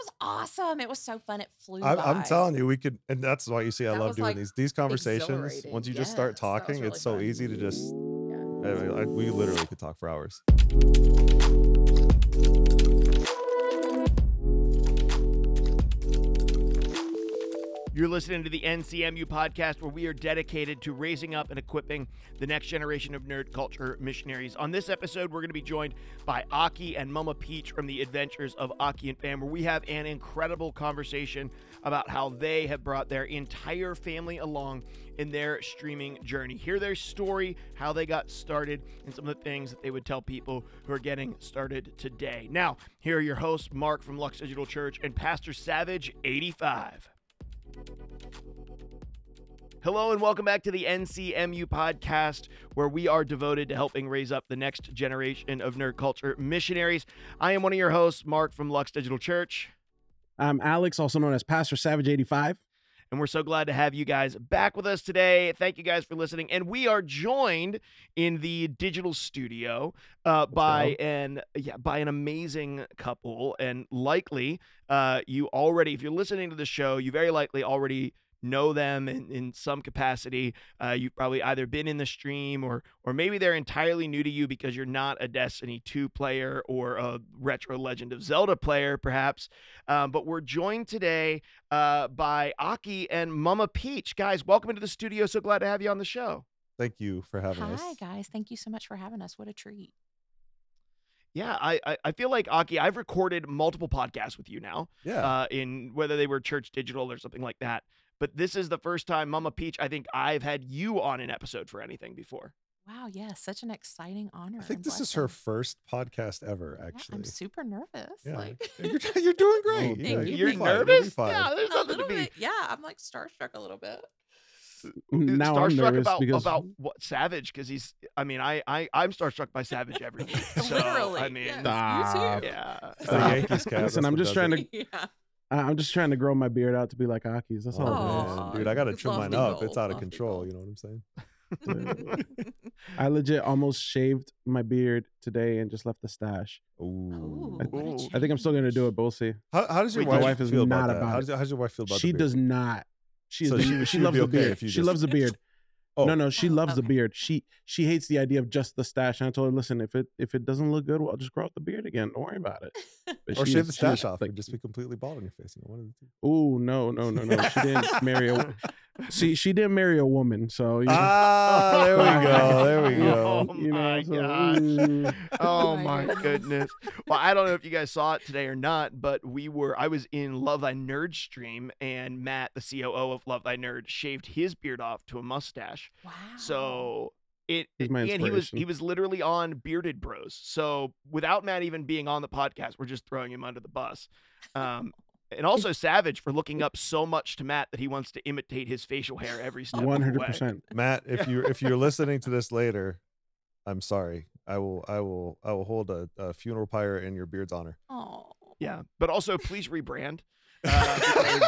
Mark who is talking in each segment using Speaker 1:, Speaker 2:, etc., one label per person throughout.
Speaker 1: was awesome. It was so fun. It flew
Speaker 2: I'm,
Speaker 1: by.
Speaker 2: I'm telling you, we could, and that's why you see I
Speaker 1: That
Speaker 2: love
Speaker 1: was,
Speaker 2: doing
Speaker 1: like,
Speaker 2: these these conversations.
Speaker 1: exhilarating.
Speaker 2: Once you just start
Speaker 1: Yes, that was
Speaker 2: talking,
Speaker 1: really
Speaker 2: it's so
Speaker 1: fun.
Speaker 2: easy to just. I mean, I- we literally could talk for hours.
Speaker 3: You're listening to the NCMU podcast, where we are dedicated to raising up and equipping the next generation of nerd culture missionaries. On this episode, we're going to be joined by Aki and Mama Peach from the Adventures of Aki and Fam, where we have an incredible conversation about how they have brought their entire family along in their streaming journey. Hear their story, how they got started, and some of the things that they would tell people who are getting started today. Now, here are your hosts, Mark from Lux Digital Church and Pastor Savage 85. Hello and welcome back to the NCMU podcast, where we are devoted to helping raise up the next generation of nerd culture missionaries. I am one of your hosts, Mark from Lux Digital Church,
Speaker 4: I'm Alex, also known as Pastor Savage 85.
Speaker 3: And we're so glad to have you guys back with us today. Thank you guys for listening. And we are joined in the digital studio uh, by an yeah by an amazing couple, and likely uh, you already, if you're listening to the show, you very likely already know them in, in some capacity. Uh, you've probably either been in the stream or or maybe they're entirely new to you because you're not a Destiny 2 player or a retro Legend of Zelda player, perhaps. Um, but we're joined today uh, by Aki and Mama Peach. Guys, welcome into the studio. So glad to have you on the show.
Speaker 2: Thank you for having us.
Speaker 1: Hi guys, thank you so much for having us. What a treat.
Speaker 3: Yeah, I, I, I feel like Aki, I've recorded multiple podcasts with you now,
Speaker 2: Yeah.
Speaker 3: uh, in whether they were church digital or something like that. But this is the first time, Mama Peach, I think I've had you on an episode for anything before.
Speaker 1: Wow, yeah, such an exciting honor.
Speaker 2: I think
Speaker 1: and
Speaker 2: this is her first podcast ever,
Speaker 1: Yeah,
Speaker 2: actually.
Speaker 1: I'm super nervous.
Speaker 2: yeah.
Speaker 1: Like
Speaker 2: you're, you're doing great. Yeah,
Speaker 4: thank
Speaker 2: you'll
Speaker 4: you.
Speaker 2: be
Speaker 3: You're
Speaker 2: you'll
Speaker 3: nervous?
Speaker 2: fine.
Speaker 3: Yeah, there's nothing to be
Speaker 1: bit. Yeah, I'm like starstruck a little bit.
Speaker 4: Now I'm
Speaker 3: starstruck
Speaker 4: nervous
Speaker 3: about
Speaker 4: because
Speaker 3: about what Savage because he's. I mean, I I I'm starstruck by Savage every week. So,
Speaker 1: Literally.
Speaker 3: I mean,
Speaker 1: yes,
Speaker 4: Stop.
Speaker 1: you too.
Speaker 3: yeah.
Speaker 2: It's the Yankees cap.
Speaker 4: Listen, I'm just trying
Speaker 2: it.
Speaker 4: to.
Speaker 1: yeah.
Speaker 4: I- I'm just trying to grow my beard out to be like Aki's. That's all.
Speaker 2: Oh,
Speaker 4: it is.
Speaker 2: man, dude, I gotta trim mine
Speaker 1: lofty
Speaker 2: up. It's out of
Speaker 1: lofty
Speaker 2: control.
Speaker 1: goal.
Speaker 2: You know what I'm saying?
Speaker 4: I legit almost shaved my beard today and just left the stash.
Speaker 2: Ooh.
Speaker 1: Ooh,
Speaker 4: I-
Speaker 1: what a
Speaker 3: Ooh.
Speaker 4: I think I'm still gonna do it, but we'll see.
Speaker 2: How, how does your
Speaker 3: Wait,
Speaker 2: wife,
Speaker 3: my
Speaker 4: wife is
Speaker 2: feel about
Speaker 4: not
Speaker 2: that?
Speaker 4: about
Speaker 2: How
Speaker 4: it.
Speaker 2: does, how does your wife feel about
Speaker 4: She
Speaker 2: the beard?
Speaker 4: does not. She
Speaker 2: So
Speaker 4: the-
Speaker 2: she-
Speaker 4: she,
Speaker 2: she'd
Speaker 4: loves
Speaker 2: be
Speaker 4: the
Speaker 2: okay
Speaker 4: beard.
Speaker 2: if you
Speaker 4: She
Speaker 2: just-
Speaker 4: loves the beard.
Speaker 2: Oh,
Speaker 4: No, no, she
Speaker 1: Oh,
Speaker 4: loves the beard. She she hates the idea of just the stash. And I told her, listen, if it if it doesn't look good, well, I'll just grow out the beard again. Don't worry about it. But
Speaker 2: or
Speaker 4: she
Speaker 2: shave the stash off
Speaker 4: like,
Speaker 2: and just be completely bald on your face. You know, one of the two.
Speaker 4: Oh no, no, no, no. She didn't marry a. See, she didn't marry a woman, so you know,
Speaker 2: Ah, there we go. There we go.
Speaker 3: Oh
Speaker 4: you know,
Speaker 3: my
Speaker 4: so,
Speaker 3: gosh.
Speaker 4: ooh.
Speaker 3: Oh
Speaker 1: my
Speaker 3: my
Speaker 1: goodness.
Speaker 3: goodness. Well, I don't know if you guys saw it today or not, but we were I was in Love Thy Nerd stream and Matt, the COO of Love Thy Nerd, shaved his beard off to a mustache.
Speaker 1: Wow.
Speaker 3: So it
Speaker 4: He's my
Speaker 3: and he was he was literally on Bearded Bros. So without Matt even being on the podcast, we're just throwing him under the bus. Um and also Savage for looking up so much to Matt that he wants to imitate his facial hair every step. of
Speaker 4: One hundred percent,
Speaker 2: Matt, if you if you're listening to this later, I'm sorry. I will I will I will hold a, a funeral pyre in your beard's honor.
Speaker 1: Oh.
Speaker 3: Yeah, but also please rebrand. Uh,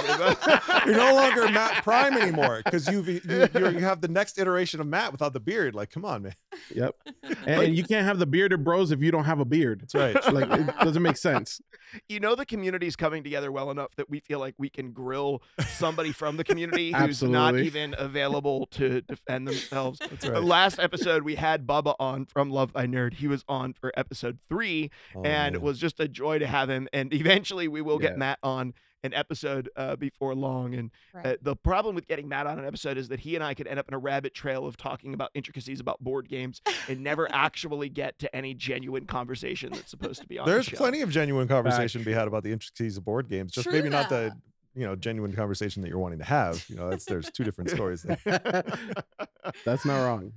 Speaker 3: because-
Speaker 2: You're no longer Matt Prime anymore because you've you, you're, have the next iteration of Matt without the beard. Like, come on, man.
Speaker 4: Yep. And, and you can't have the bearded bros if you don't have a beard.
Speaker 2: That's right.
Speaker 4: Like it doesn't make sense.
Speaker 3: you know the community is coming together well enough that we feel like we can grill somebody from the community who's not even available to defend themselves.
Speaker 2: That's right.
Speaker 3: Last episode we had Bubba on from Love Thy Nerd. He was on for episode three,
Speaker 2: Oh,
Speaker 3: and
Speaker 2: man.
Speaker 3: it was just a joy to have him. And eventually we will get Matt on an episode uh, before long. And
Speaker 1: Right.
Speaker 3: uh, the problem with getting Matt on an episode is that he and I could end up in a rabbit trail of talking about intricacies about board games and never actually get to any genuine conversation that's supposed to be on. the
Speaker 2: There's
Speaker 3: show.
Speaker 2: plenty of genuine conversation to be had about the intricacies of board games. Just
Speaker 1: True
Speaker 2: maybe not the you know genuine conversation that you're wanting to have. You know, that's there's two different stories there.
Speaker 4: That's not wrong.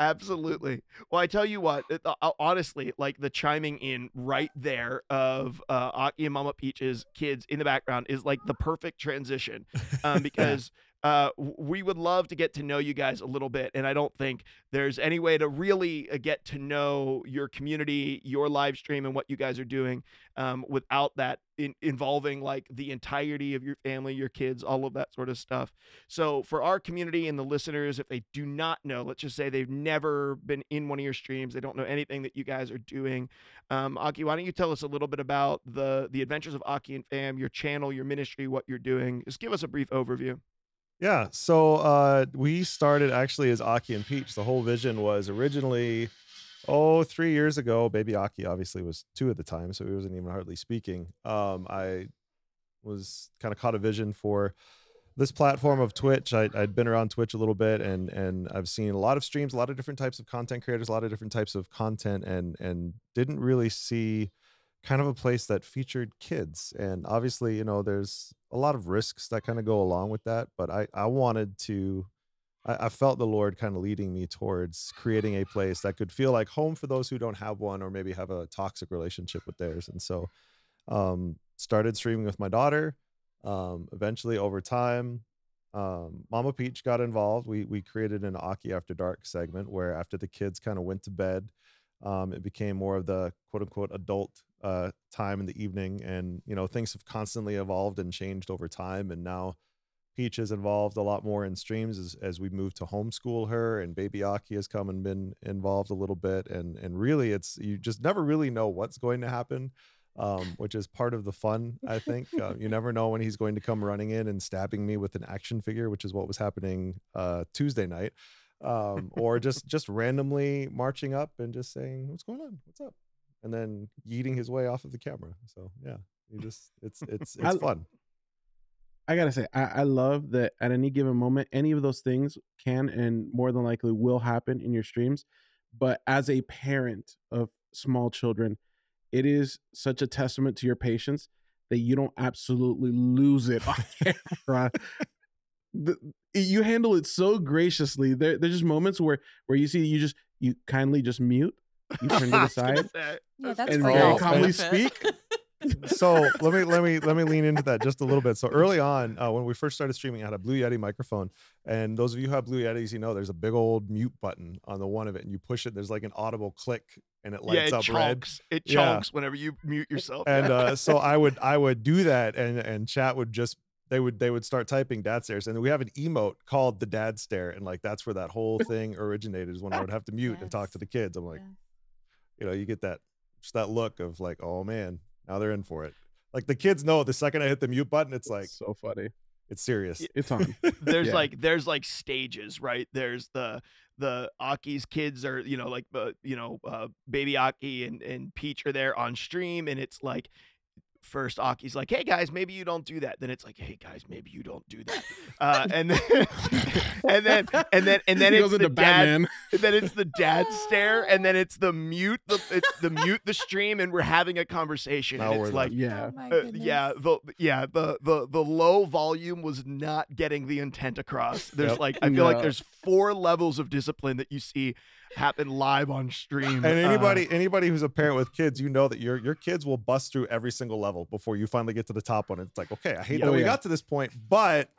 Speaker 3: Absolutely. Well, I tell you what, it- uh, honestly, like the chiming in right there of uh, Aki and Mama Peach's kids in the background is like the perfect transition um, because uh, we would love to get to know you guys a little bit. And I don't think there's any way to really uh, get to know your community, your live stream, and what you guys are doing um, without that in- involving like the entirety of your family, your kids, all of that sort of stuff. So, for our community and the listeners, if they do not know, let's just say they've never been in one of your streams, they don't know anything that you guys are doing. Um, Aki, why don't you tell us a little bit about the the adventures of Aki and Fam, your channel, your ministry, what you're doing? Just give us a brief overview.
Speaker 2: Yeah, so uh, we started actually as Aki and Peach. The whole vision was originally, oh, three years ago. Baby Aki obviously was two at the time, so he wasn't even hardly speaking. Um, I was kind of caught a vision for this platform of Twitch. I, I'd been around Twitch a little bit, and and I've seen a lot of streams, a lot of different types of content creators, a lot of different types of content, and and didn't really see kind of a place that featured kids. And obviously, you know, there's a lot of risks that kind of go along with that. But I I wanted to. I, I felt the Lord kind of leading me towards creating a place that could feel like home for those who don't have one or maybe have a toxic relationship with theirs. And so um started streaming with my daughter um eventually over time um mama peach got involved we we created an aki after dark segment where after the kids kind of went to bed um it became more of the quote unquote adult uh time in the evening and you know things have constantly evolved and changed over time and now peach is involved a lot more in streams as, as we move to homeschool her and baby aki has come and been involved a little bit and and really it's you just never really know what's going to happen um, which is part of the fun, I think. Uh, you never know when he's going to come running in and stabbing me with an action figure, which is what was happening uh, Tuesday night, um, or just just randomly marching up and just saying, "What's going on? What's up?" And then yeeting his way off of the camera. So yeah, you just it's it's
Speaker 4: I-
Speaker 2: it's fun.
Speaker 4: I gotta say, I, I love that at any given moment, any of those things can and more than likely will happen in your streams. But as a parent of small children, it is such a testament to your patience that you don't absolutely lose it on camera. The- you handle it so graciously. There, there's just moments where where you see you just you kindly just mute, you turn to the
Speaker 3: I
Speaker 4: side,
Speaker 1: Yeah, that's
Speaker 4: And
Speaker 1: for
Speaker 2: very
Speaker 1: y'all's
Speaker 4: calmly speak.
Speaker 2: so let me let me let me lean into that just a little bit. So early on, uh, when we first started streaming, I had a Blue Yeti microphone, and those of you who have Blue Yetis, you know there's a big old mute button on the one of it, and you push it. There's like an audible click, and it
Speaker 3: yeah,
Speaker 2: lights
Speaker 3: it
Speaker 2: up red.
Speaker 3: It chunks. It
Speaker 2: Yeah.
Speaker 3: whenever you mute yourself.
Speaker 2: And uh, so I would I would do that, and and chat would just they would they would start typing dad stares, and we have an emote called the dad stare, and like that's where that whole thing originated. Is when I would have to mute and talk to the kids. I'm like,
Speaker 1: Yeah.
Speaker 2: You know, you get that just that look of like, oh man, now they're in for it. Like the kids know the second I hit the mute button, it's like
Speaker 4: so funny.
Speaker 2: it's serious.
Speaker 4: It's on.
Speaker 3: there's
Speaker 4: Yeah.
Speaker 3: like there's like stages right there's the the aki's kids are you know like uh, you know uh, baby aki and and peach are there on stream and it's like first aki's like hey guys maybe you don't do that then it's like hey guys maybe you don't do that uh, and then and then and then and then
Speaker 4: he
Speaker 3: it's
Speaker 4: goes
Speaker 3: the
Speaker 4: into
Speaker 3: dad
Speaker 4: Batman.
Speaker 3: and then it's the dad stare and then it's the mute the it's the mute the stream and we're having a conversation
Speaker 2: Now
Speaker 3: and it's
Speaker 2: like-
Speaker 3: like
Speaker 4: Yeah.
Speaker 1: Oh
Speaker 3: uh, yeah, the yeah the the the low volume was not getting the intent across. There's
Speaker 2: Yep.
Speaker 3: like I feel like there's four levels of discipline that you see happen live on stream.
Speaker 2: And
Speaker 3: Uh,
Speaker 2: anybody anybody who's a parent with kids, you know that your your kids will bust through every single level before you finally get to the top one. It's like, okay, I hate
Speaker 3: Yeah.
Speaker 2: that
Speaker 4: Oh,
Speaker 2: we
Speaker 4: yeah.
Speaker 2: got to this point, but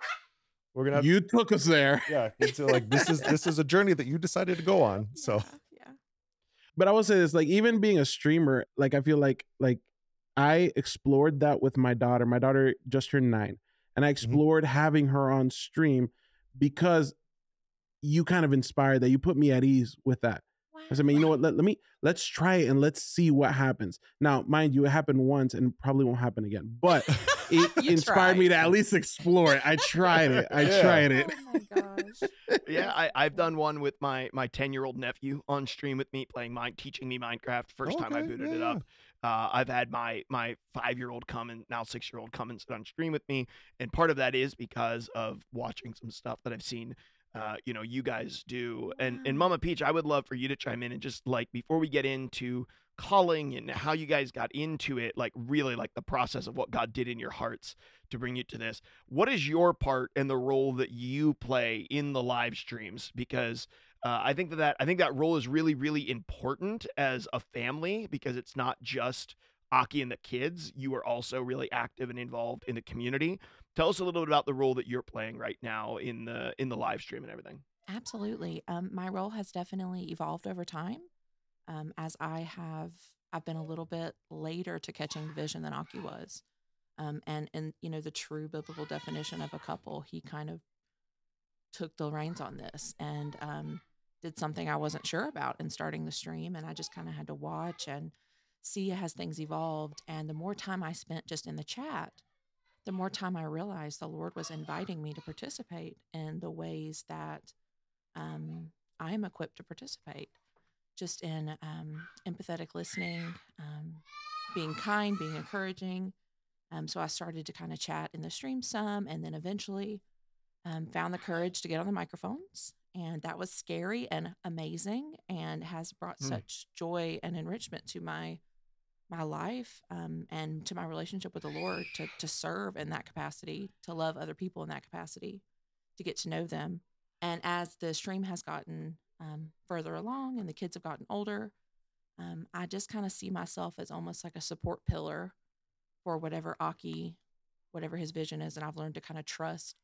Speaker 2: we're gonna have
Speaker 4: You took us there.
Speaker 2: yeah, it's like this is this is a journey that you decided to go on. So
Speaker 1: Yeah, yeah.
Speaker 4: but I will say this, like even being a streamer, like I feel like like I explored that with my daughter. My daughter just turned nine, and I explored having her on stream because you kind of inspired that. You put me at ease with that. I said, man, you know what? Let, let me let's try it and let's see what happens. Now, mind you, it happened once and probably won't happen again. But it
Speaker 1: You
Speaker 4: inspired me to at least explore it. I tried it. I
Speaker 2: Yeah.
Speaker 4: tried it.
Speaker 1: Oh my gosh.
Speaker 3: yeah, I, I've done one with my my ten year old nephew on stream with me playing mine, teaching me Minecraft. First time I
Speaker 2: Okay,
Speaker 3: booted it up. Uh, I've had my my five year old come and now six year old come and sit on stream with me, and part of that is because of watching some stuff that I've seen. Uh, you know, you guys do, and and Mama Peach, I would love for you to chime in and just like before we get into calling and how you guys got into it, like really like the process of what God did in your hearts to bring you to this. What is your part and the role that you play in the live streams? Because uh, I think that, that I think that role is really really important as a family because it's not just Aki and the kids, you are also really active and involved in the community. Tell us a little bit about the role that you're playing right now in the in the live stream and everything.
Speaker 1: Absolutely. Um, my role has definitely evolved over time. Um, as I have, I've been a little bit later to catching the vision than Aki was. Um, and and you know the true biblical definition of a couple, he kind of took the reins on this and um, did something I wasn't sure about in starting the stream, and I just kind of had to watch and see as things evolved. And the more time I spent just in the chat, the more time I realized the Lord was inviting me to participate in the ways that um, I am equipped to participate, just in um, empathetic listening, um, being kind, being encouraging. Um, so I started to kind of chat in the stream some, and then eventually um, found the courage to get on the microphones. And that was scary and amazing, and has brought
Speaker 3: Hmm.
Speaker 1: such joy and enrichment to my my life um, and to my relationship with the Lord to to serve in that capacity, to love other people in that capacity, to get to know them. And as the stream has gotten um, further along and the kids have gotten older, um, I just kind of see myself as almost like a support pillar for whatever Aki, whatever his vision is. And I've learned to kind of trust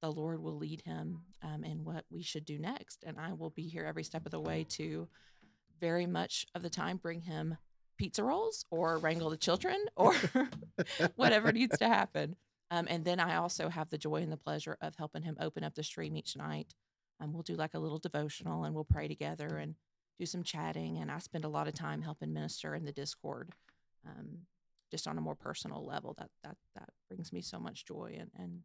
Speaker 1: the Lord will lead him um, in what we should do next. And I will be here every step of the way to very much of the time bring him pizza rolls or wrangle the children or whatever needs to happen. Um, and then I also have the joy and the pleasure of helping him open up the stream each night. Um, we'll do like a little devotional and we'll pray together and do some chatting. And I spend a lot of time helping minister in the Discord, um, just on a more personal level. That that that brings me so much joy, and and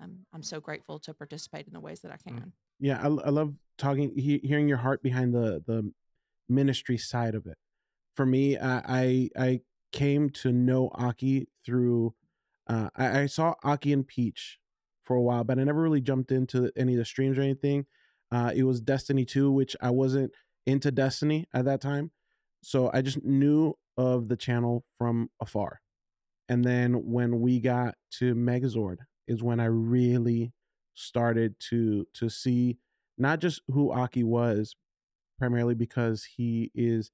Speaker 1: um, I'm so grateful to participate in the ways that I can.
Speaker 4: Yeah, I, I love talking, he, hearing your heart behind the the ministry side of it. For me, I I, I came to know Aki through. Uh, I, I saw Aki and Peach for a while, but I never really jumped into any of the streams or anything. Uh, it was Destiny 2, which I wasn't into Destiny at that time. So I just knew of the channel from afar. And then when we got to Megazord is when I really started to to see not just who Aki was, primarily because he is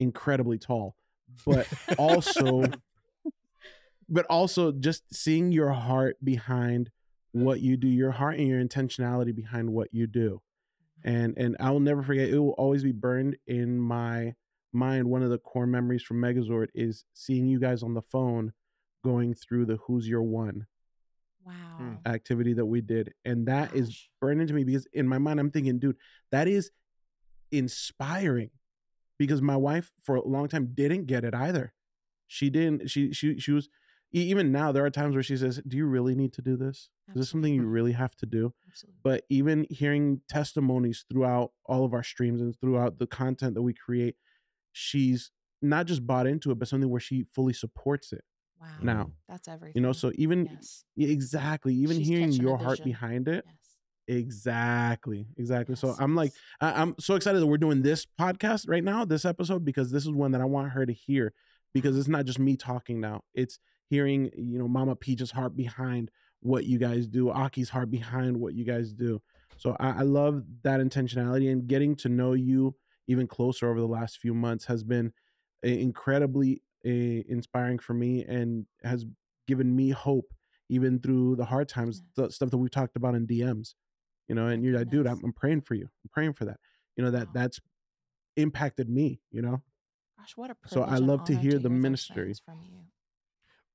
Speaker 4: incredibly tall, but also but also just seeing your heart behind what you do, your heart and your intentionality behind what you do. And and I will never forget, it will always be burned in my mind. One of the core memories from Megazord is seeing you guys on the phone going through the Who's Your One
Speaker 1: Wow. Hmm.
Speaker 4: activity that we did. And that is
Speaker 1: Gosh.
Speaker 4: burned into me because in my mind I'm thinking, dude, that is inspiring. Because my wife for a long time didn't get it either. She didn't. She she she was even now there are times where she says, "Do you really need to do this? Is this something you really have to do?"
Speaker 1: Absolutely.
Speaker 4: But even hearing testimonies throughout all of our streams and throughout the content that we create, she's not just bought into it, but something where she fully supports it.
Speaker 1: Wow.
Speaker 4: Now,
Speaker 1: That's everything.
Speaker 4: You know, so even
Speaker 1: yes.
Speaker 4: Exactly even
Speaker 1: She's
Speaker 4: hearing your heart behind it
Speaker 1: Yes.
Speaker 4: Exactly exactly so i'm like. I- i'm so excited that we're doing this podcast right now this episode because this is one that i want her to hear because it's not just me talking now it's hearing you know mama peach's heart behind what you guys do aki's heart behind what you guys do so i, I love that intentionality and getting to know you even closer over the last few months has been incredibly uh, inspiring for me and has given me hope even through the hard times the stuff that we've talked about in dms you know and you're like dude I'm,
Speaker 1: goodness.
Speaker 4: I'm praying for you i'm praying for that you know that
Speaker 1: Wow.
Speaker 4: that's impacted me you know
Speaker 1: Gosh, what a
Speaker 4: So I
Speaker 1: privilege and
Speaker 4: love to hear the
Speaker 1: those
Speaker 4: ministry.
Speaker 1: from you.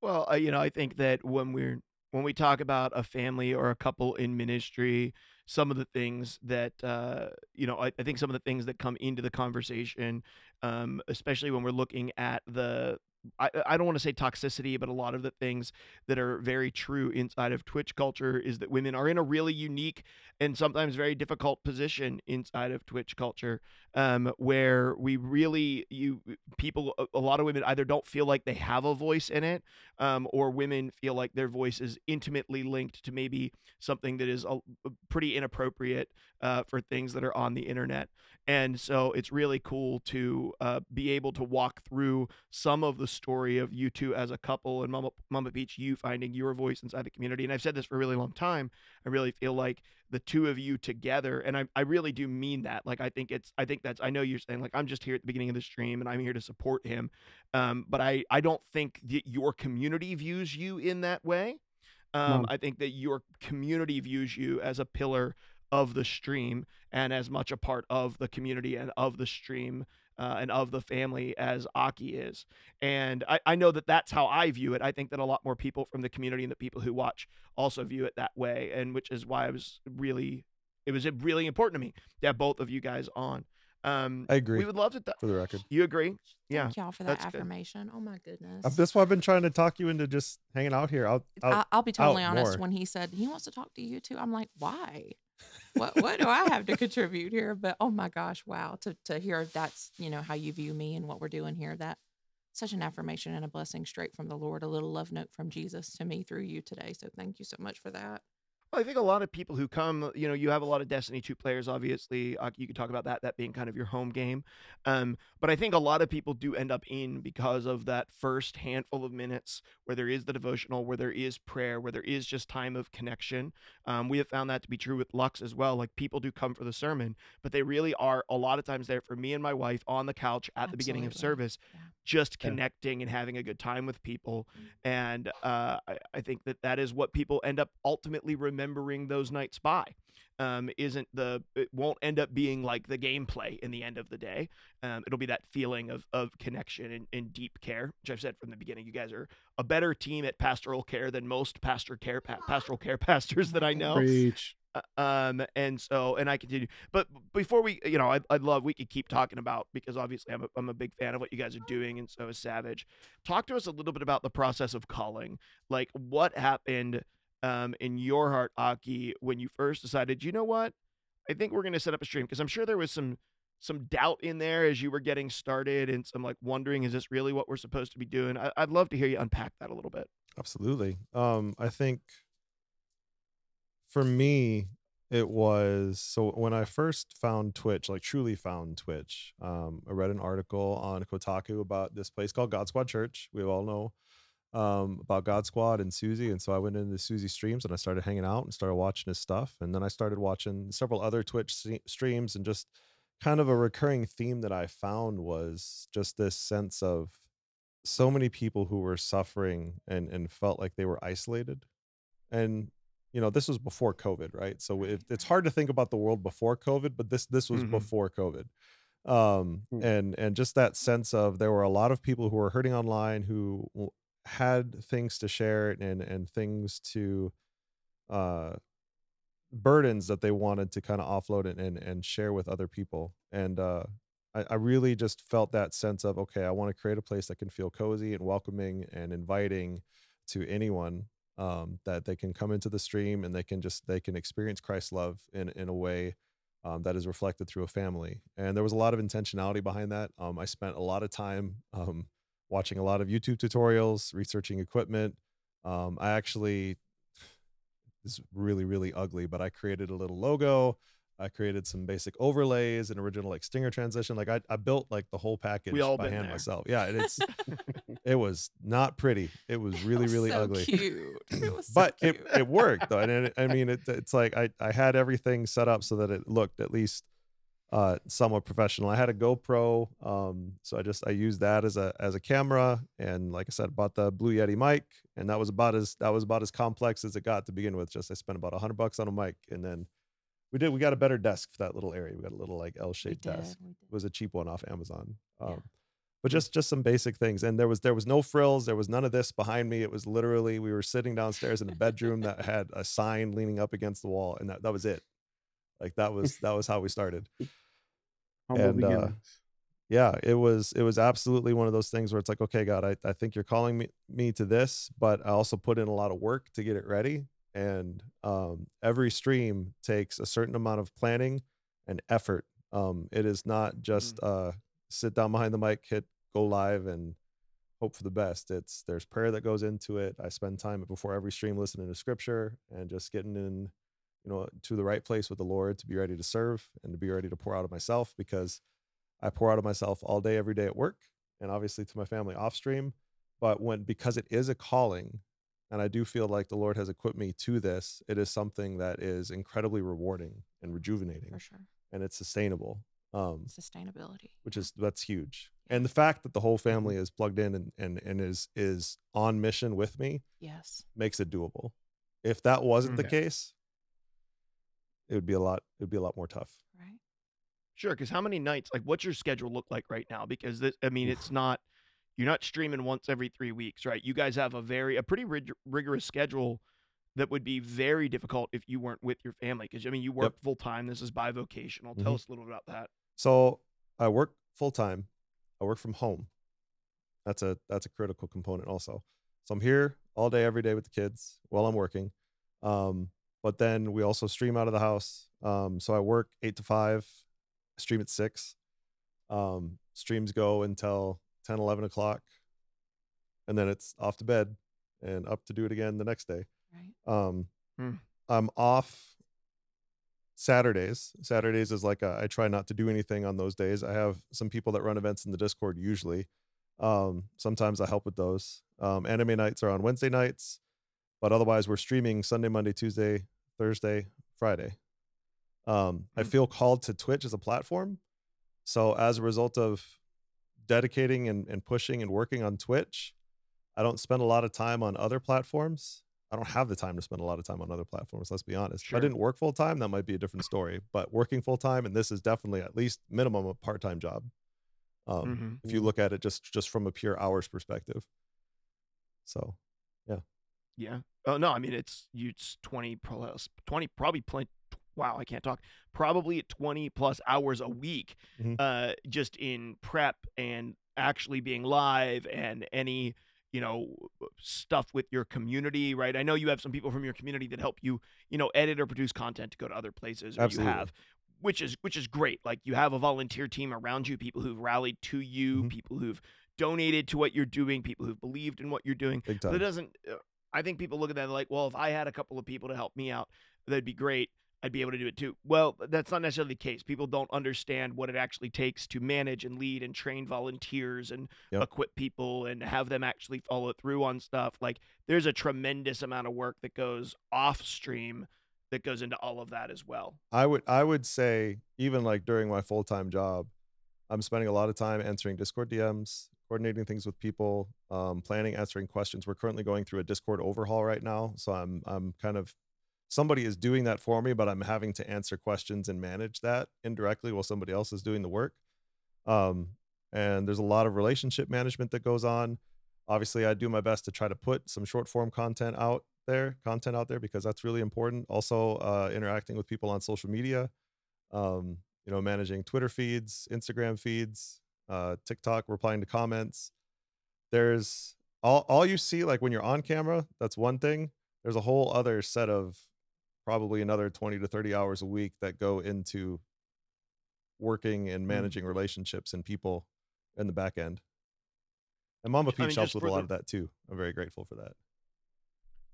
Speaker 3: Well, uh, you know, I think that when we're when we talk about a family or a couple in ministry, some of the things that uh, you know, I, I think some of the things that come into the conversation, um, especially when we're looking at the. I, I don't want to say toxicity, but a lot of the things that are very true inside of Twitch culture is that women are in a really unique and sometimes very difficult position inside of Twitch culture, um, where we really you people a, a lot of women either don't feel like they have a voice in it, um, or women feel like their voice is intimately linked to maybe something that is a, a pretty inappropriate uh, for things that are on the internet. And so it's really cool to uh, be able to walk through some of the story of you two as a couple and Mama, Mama Peach, you finding your voice inside the community. And I've said this for a really long time. I really feel like the two of you together, and I, I really do mean that. Like, I think it's, I think that's, I know you're saying, like, I'm just here at the beginning of the stream and I'm here to support him. Um, but I, I don't think that your community views you in that way. Um,
Speaker 4: No.
Speaker 3: I think that your community views you as a pillar of the stream and as much a part of the community and of the stream uh, and of the family as Aki is. And I, I know that that's how I view it. I think that a lot more people from the community and the people who watch also view it that way. And which is why I was really, it was really important to me to have both of you guys on. Um,
Speaker 2: I agree.
Speaker 3: we would love to. Th-
Speaker 2: for the record.
Speaker 3: you agree? Yeah.
Speaker 1: Thank y'all for that
Speaker 3: that's good.
Speaker 1: affirmation. Oh my goodness.
Speaker 2: Uh, That's why I've been trying to talk you into just hanging out here. I'll, I'll,
Speaker 1: I, I'll be totally honest.
Speaker 2: more.
Speaker 1: When he said he wants to talk to you too, I'm like, why? What what do I have to contribute here? But oh my gosh, wow! To to hear that's you know how you view me and what we're doing here. That such an affirmation and a blessing straight from the Lord. A little love note from Jesus to me through you today. So thank you so much for that.
Speaker 3: Well, I think a lot of people who come, you know, you have a lot of Destiny 2 players, obviously. Uh, you could talk about that, that being kind of your home game. Um, but I think a lot of people do end up in because of that first handful of minutes where there is the devotional, where there is prayer, where there is just time of connection. Um, we have found that to be true with Lux as well. Like people do come for the sermon, but they really are a lot of times there for me and my wife on the couch at the beginning of service,
Speaker 1: Yeah.
Speaker 3: just
Speaker 4: Yeah.
Speaker 3: connecting and having a good time with people and uh, I, I think that that is what people end up ultimately remembering those nights by um, isn't the it won't end up being like the gameplay in the end of the day. Um, it'll be that feeling of, of connection and, and deep care which i've said from the beginning you guys are a better team at pastoral care than most pastor care pa- pastoral care pastors that i know.
Speaker 4: Preach.
Speaker 3: uh, um and so and i continue but before we you know I'd, I'd love we could keep talking about because obviously I'm a, I'm a big fan of what you guys are doing and so is savage. Talk to us a little bit about the process of calling like what happened um in your heart aki when you first decided you know what i think we're going to set up a stream because i'm sure there was some some doubt in there as you were getting started and some like wondering is this really what we're supposed to be doing I, i'd love to hear you unpack that a little bit
Speaker 2: Absolutely. Um, I think for me, it was so when I first found Twitch, like truly found Twitch, um, I read an article on Kotaku about this place called God Squad Church. We all know um, about God Squad and Susie. And so I went into Susie streams and I started hanging out and started watching his stuff. And then I started watching several other Twitch se- streams and just kind of a recurring theme that I found was just this sense of so many people who were suffering and and felt like they were isolated and you know this was before covid right so it, it's hard to think about the world before covid but this this was
Speaker 3: Mhm.
Speaker 2: before covid um
Speaker 4: Mm.
Speaker 2: and and just that sense of there were a lot of people who were hurting online who had things to share and and things to uh burdens that they wanted to kind of offload and, and and share with other people. And uh I, I really just felt that sense of okay i want to create a place that can feel cozy and welcoming and inviting to anyone um that they can come into the stream and they can just they can experience christ's love in in a way um, that is reflected through a family. And there was a lot of intentionality behind that. Um, i spent a lot of time um, watching a lot of youtube tutorials researching equipment. Um, i actually is really really ugly but i created a little logo. I created some basic overlays an original like stinger transition. Like i, I built like the whole package by hand
Speaker 3: there.
Speaker 2: myself. Yeah and it's it was not pretty. It was really really
Speaker 1: so
Speaker 2: ugly.
Speaker 1: Cute. It was so
Speaker 2: but it, it worked though and it, i mean it, it's like I, I had everything set up so that it looked at least uh somewhat professional. I had a gopro um so i just i used that as a as a camera and like i said bought the blue yeti mic and that was about as that was about as complex as it got to begin with. Just i spent about a hundred bucks on a mic and then we did we got a better desk for that little area. We got a little like l-shaped desk. it was a cheap one off amazon um
Speaker 1: Yeah.
Speaker 2: but just just some basic things. And there was there was no frills there was none of this behind me. It was literally we were sitting downstairs in a bedroom that had a sign leaning up against the wall and that, that was it. Like that was that was how we started
Speaker 4: Humble
Speaker 2: And, uh, yeah it was it was absolutely one of those things where it's like okay god i, I think you're calling me me to this but i also put in a lot of work to get it ready. And um, every stream takes a certain amount of planning and effort. Um, it is not just uh, sit down behind the mic hit go live and hope for the best. It's there's prayer that goes into it. I spend time before every stream listening to scripture and just getting in you know to the right place with the lord to be ready to serve and to be ready to pour out of myself because I pour out of myself all day, every day at work, and obviously to my family off stream. but when because it is a calling and I do feel like the Lord has equipped me to this, it is something that is incredibly rewarding and rejuvenating
Speaker 1: For sure.
Speaker 2: and it's sustainable. Um
Speaker 1: Sustainability.
Speaker 2: which is that's huge. And the fact that the whole family is plugged in and, and and is is on mission with me
Speaker 1: Yes.
Speaker 2: makes it doable. If that wasn't the
Speaker 4: Mm.
Speaker 2: case, it would be a lot it would be a lot more tough.
Speaker 1: Right.
Speaker 3: Sure, because how many nights? Like, what's your schedule look like right now? Because this, I mean, it's not you're not streaming once every three weeks, right? You guys have a very a pretty rig- rigorous schedule that would be very difficult if you weren't with your family. Because I mean, you work full time. This is bivocational. Tell
Speaker 2: Mhm.
Speaker 3: us a little about that.
Speaker 2: So I work full time. I work from home. That's a that's a critical component also. So I'm here all day every day with the kids while I'm working. Um, but then we also stream out of the house. Um, so I work eight to five, stream at six. Um, streams go until 10, 11 o'clock. And then it's off to bed and up to do it again the next day.
Speaker 1: Right.
Speaker 2: Um,
Speaker 3: Hmm.
Speaker 2: I'm off Saturdays. Saturdays is like a, I try not to do anything on those days. I have some people that run events in the Discord usually. Um, sometimes I help with those. Um, anime nights are on Wednesday nights, but otherwise we're streaming Sunday, Monday, Tuesday, Thursday, Friday. Um, I
Speaker 3: Hmm.
Speaker 2: feel called to Twitch as a platform. So as a result of dedicating and, and pushing and working on Twitch, I don't spend a lot of time on other platforms. I don't have the time to spend a lot of time on other platforms. Let's be honest. If I didn't work full time, that might be a different story. But working full time, and this is definitely at least minimum a part time job. Um,
Speaker 3: Mhm.
Speaker 2: If you look at it just just from a pure hours perspective. So
Speaker 3: Yeah. Oh no, I mean it's you. It's twenty plus twenty, probably plenty. Wow, I can't talk. Probably twenty plus hours a week,
Speaker 2: Mhm.
Speaker 3: uh, just in prep and actually being live and any you know stuff with your community, right? I know you have some people from your community that help you, you know, edit or produce content to go to other places. Or
Speaker 2: Absolutely.
Speaker 3: You have, which is which is great. Like you have a volunteer team around you, people who've rallied to you,
Speaker 2: Mhm.
Speaker 3: people who've donated to what you're doing, people who've believed in what you're doing.
Speaker 2: big
Speaker 3: But it doesn't. I think people look at that like, well, if I had a couple of people to help me out, that'd be great. I'd be able to do it too. Well, that's not necessarily the case. People don't understand what it actually takes to manage and lead and train volunteers and
Speaker 2: Yep.
Speaker 3: equip people and have them actually follow through on stuff. Like, there's a tremendous amount of work that goes off stream that goes into all of that as well.
Speaker 2: I would I would say even like during my full time job, I'm spending a lot of time answering Discord DMs, coordinating things with people, um, planning, answering questions. We're currently going through a Discord overhaul right now, so I'm I'm kind of somebody is doing that for me, but I'm having to answer questions and manage that indirectly while somebody else is doing the work. Um, and there's a lot of relationship management that goes on. Obviously, I do my best to try to put some short form content out there, content out there because that's really important. Also, uh, interacting with people on social media, um, you know, managing Twitter feeds, Instagram feeds, uh, TikTok, replying to comments. There's all all you see like when you're on camera. That's one thing. There's a whole other set of probably another 20 to 30 hours a week that go into working and
Speaker 3: Mm.
Speaker 2: managing relationships and people in the back end. And Mama
Speaker 3: I mean,
Speaker 2: Peach helps with a lot
Speaker 3: the-
Speaker 2: of that too. I'm very grateful for that.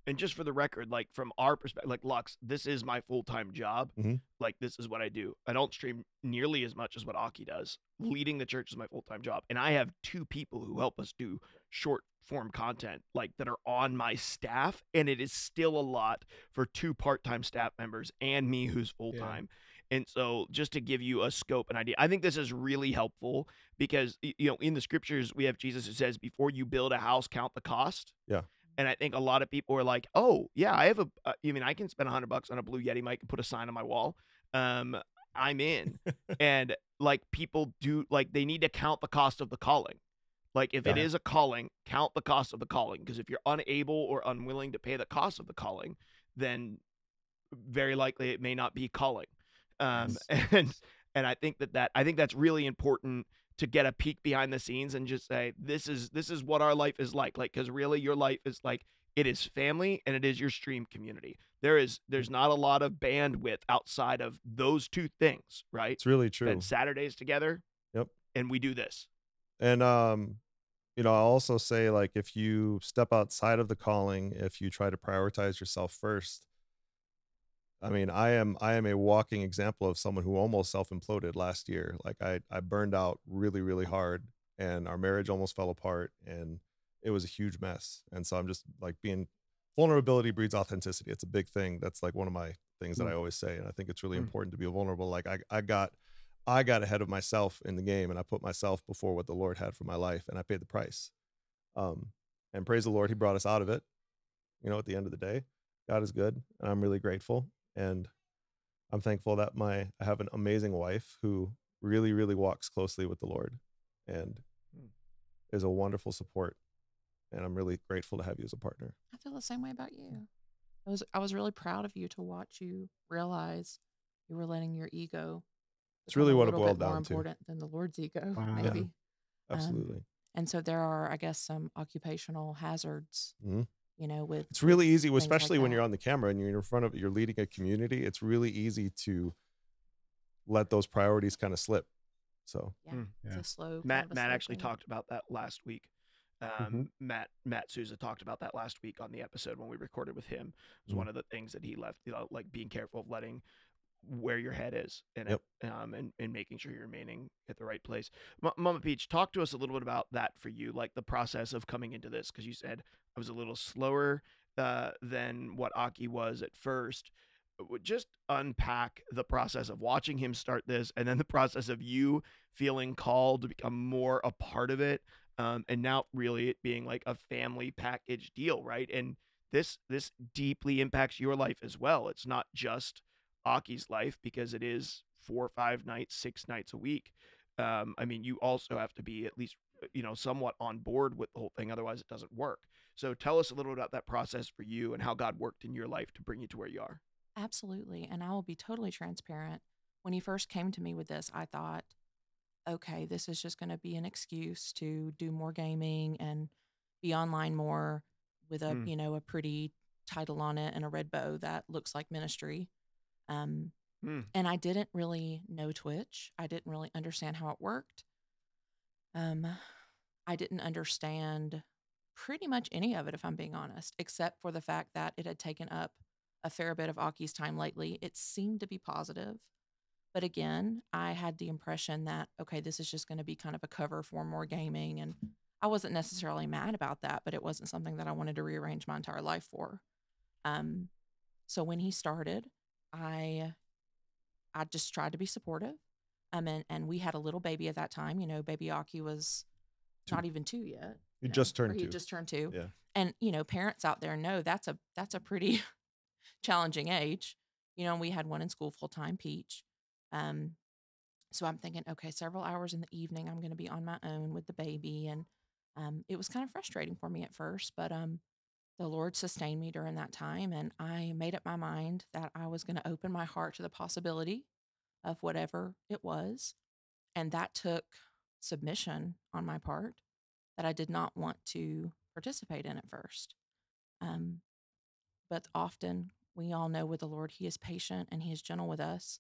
Speaker 3: And just for the record, like from our perspective, like Lux, this is my full time job.
Speaker 2: Mhm.
Speaker 3: Like this is what I do. I don't stream nearly as much as what Aki does. Leading the church is my full time job, and I have two people who help us do short form content, like that are on my staff, and it is still a lot for two part time staff members and me who's full time. And so, just to give you a scope and idea, I think this is really helpful because you know in the scriptures we have Jesus who says, "Before you build a house, count the cost."
Speaker 2: Yeah.
Speaker 3: And I think a lot of people are like, "Oh, yeah, I have a. Uh, I mean, I can spend a hundred bucks on a Blue Yeti mic and put a sign on my wall. Um, I'm in." and like people do, like they need to count the cost of the calling. Like if it is a calling, count the cost of the calling. Because if you're unable or unwilling to pay the cost of the calling, then very likely it may not be calling. Um, and and I think that that I think that's really important to get a peek behind the scenes and just say this is this is what our life is like like because really your life is like it is family and it is your stream community there is there's not a lot of bandwidth outside of those two things right
Speaker 2: It's really true.
Speaker 3: spend saturdays together
Speaker 2: Yep.
Speaker 3: and we do this
Speaker 2: And um, you know, I'll also say like if you step outside of the calling, if you try to prioritize yourself first, I mean, I am I am a walking example of someone who almost self-imploded last year. Like I I burned out really really hard and our marriage almost fell apart and it was a huge mess. And so I'm just like being vulnerability breeds authenticity. It's a big thing. That's like one of my things that I always say. And I think it's really
Speaker 3: Mm.
Speaker 2: important to be vulnerable. Like I, I got I got ahead of myself in the game and I put myself before what the Lord had for my life and I paid the price. Um, and praise the Lord, He brought us out of it. You know, at the end of the day, God is good. And I'm really grateful. And I'm thankful that my I have an amazing wife who really, really walks closely with the Lord and
Speaker 3: Hmm.
Speaker 2: is a wonderful support. And I'm really grateful to have you as a partner.
Speaker 1: I feel the same way about you. I was I was really proud of you to watch you realize you were letting your ego.
Speaker 2: It's really what it
Speaker 1: little
Speaker 2: boiled
Speaker 1: bit more
Speaker 2: down to.
Speaker 1: important than the Lord's ego,
Speaker 4: Wow. Yeah.
Speaker 1: maybe. Um,
Speaker 2: Absolutely.
Speaker 1: And so there are, I guess, some occupational hazards.
Speaker 2: Mhm.
Speaker 1: You know, with
Speaker 2: It's really
Speaker 1: with
Speaker 2: easy,
Speaker 1: things like
Speaker 2: especially when you're on the camera and you're in front of you're leading a community. It's really easy to let those priorities kind of slip. So
Speaker 1: Yeah,
Speaker 3: Mm.
Speaker 1: it's a slow. kind
Speaker 3: Matt
Speaker 1: of a
Speaker 3: Matt
Speaker 1: slow
Speaker 3: actually
Speaker 1: thing.
Speaker 3: talked about that last week. Um,
Speaker 2: Mm-hmm.
Speaker 3: Matt Matt Souza talked about that last week on the episode when we recorded with him. It was
Speaker 2: Mm.
Speaker 3: one of the things that he left, you know, like being careful of letting where your head is and
Speaker 2: Yep.
Speaker 3: um and, and making sure you're remaining at the right place. M- Mama Peach, talk to us a little bit about that for you, like the process of coming into this, because you said I was a little slower uh, than what Aki was at first. Just unpack the process of watching him start this, and then the process of you feeling called to become more a part of it, um, and now really it being like a family package deal, right? And this this deeply impacts your life as well. It's not just Aki's life because it is four or five nights, six nights a week. Um, I mean, you also have to be at least you know somewhat on board with the whole thing, otherwise it doesn't work. So tell us a little about that process for you and how God worked in your life to bring you to where you are.
Speaker 1: Absolutely. And I will be totally transparent. When he first came to me with this, I thought, okay, this is just going to be an excuse to do more gaming and be online more with a,
Speaker 3: Mm.
Speaker 1: you know, a pretty title on it and a red bow that looks like ministry. Um,
Speaker 3: Mm.
Speaker 1: and I didn't really know Twitch. I didn't really understand how it worked. Um, I didn't understand pretty much any of it, if I'm being honest, except for the fact that it had taken up a fair bit of Aki's time lately. It seemed to be positive. But again, I had the impression that, okay, this is just going to be kind of a cover for more gaming. And I wasn't necessarily mad about that, but it wasn't something that I wanted to rearrange my entire life for. Um, so when he started, I I just tried to be supportive. Um, and, and we had a little baby at that time. You know, baby Aki was
Speaker 2: Two.
Speaker 1: not even two yet. He
Speaker 2: just turned
Speaker 1: he
Speaker 2: two.
Speaker 1: had just turned two.
Speaker 2: Yeah.
Speaker 1: And you know, parents out there know that's a that's a pretty challenging age. You know, and we had one in school full time, Peach. Um, so I'm thinking, okay, several hours in the evening, I'm going to be on my own with the baby, and um, it was kind of frustrating for me at first, but um, the Lord sustained me during that time, and I made up my mind that I was going to open my heart to the possibility of whatever it was, and that took submission on my part that I did not want to participate in at first. Um, but often we all know with the Lord, He is patient and He is gentle with us,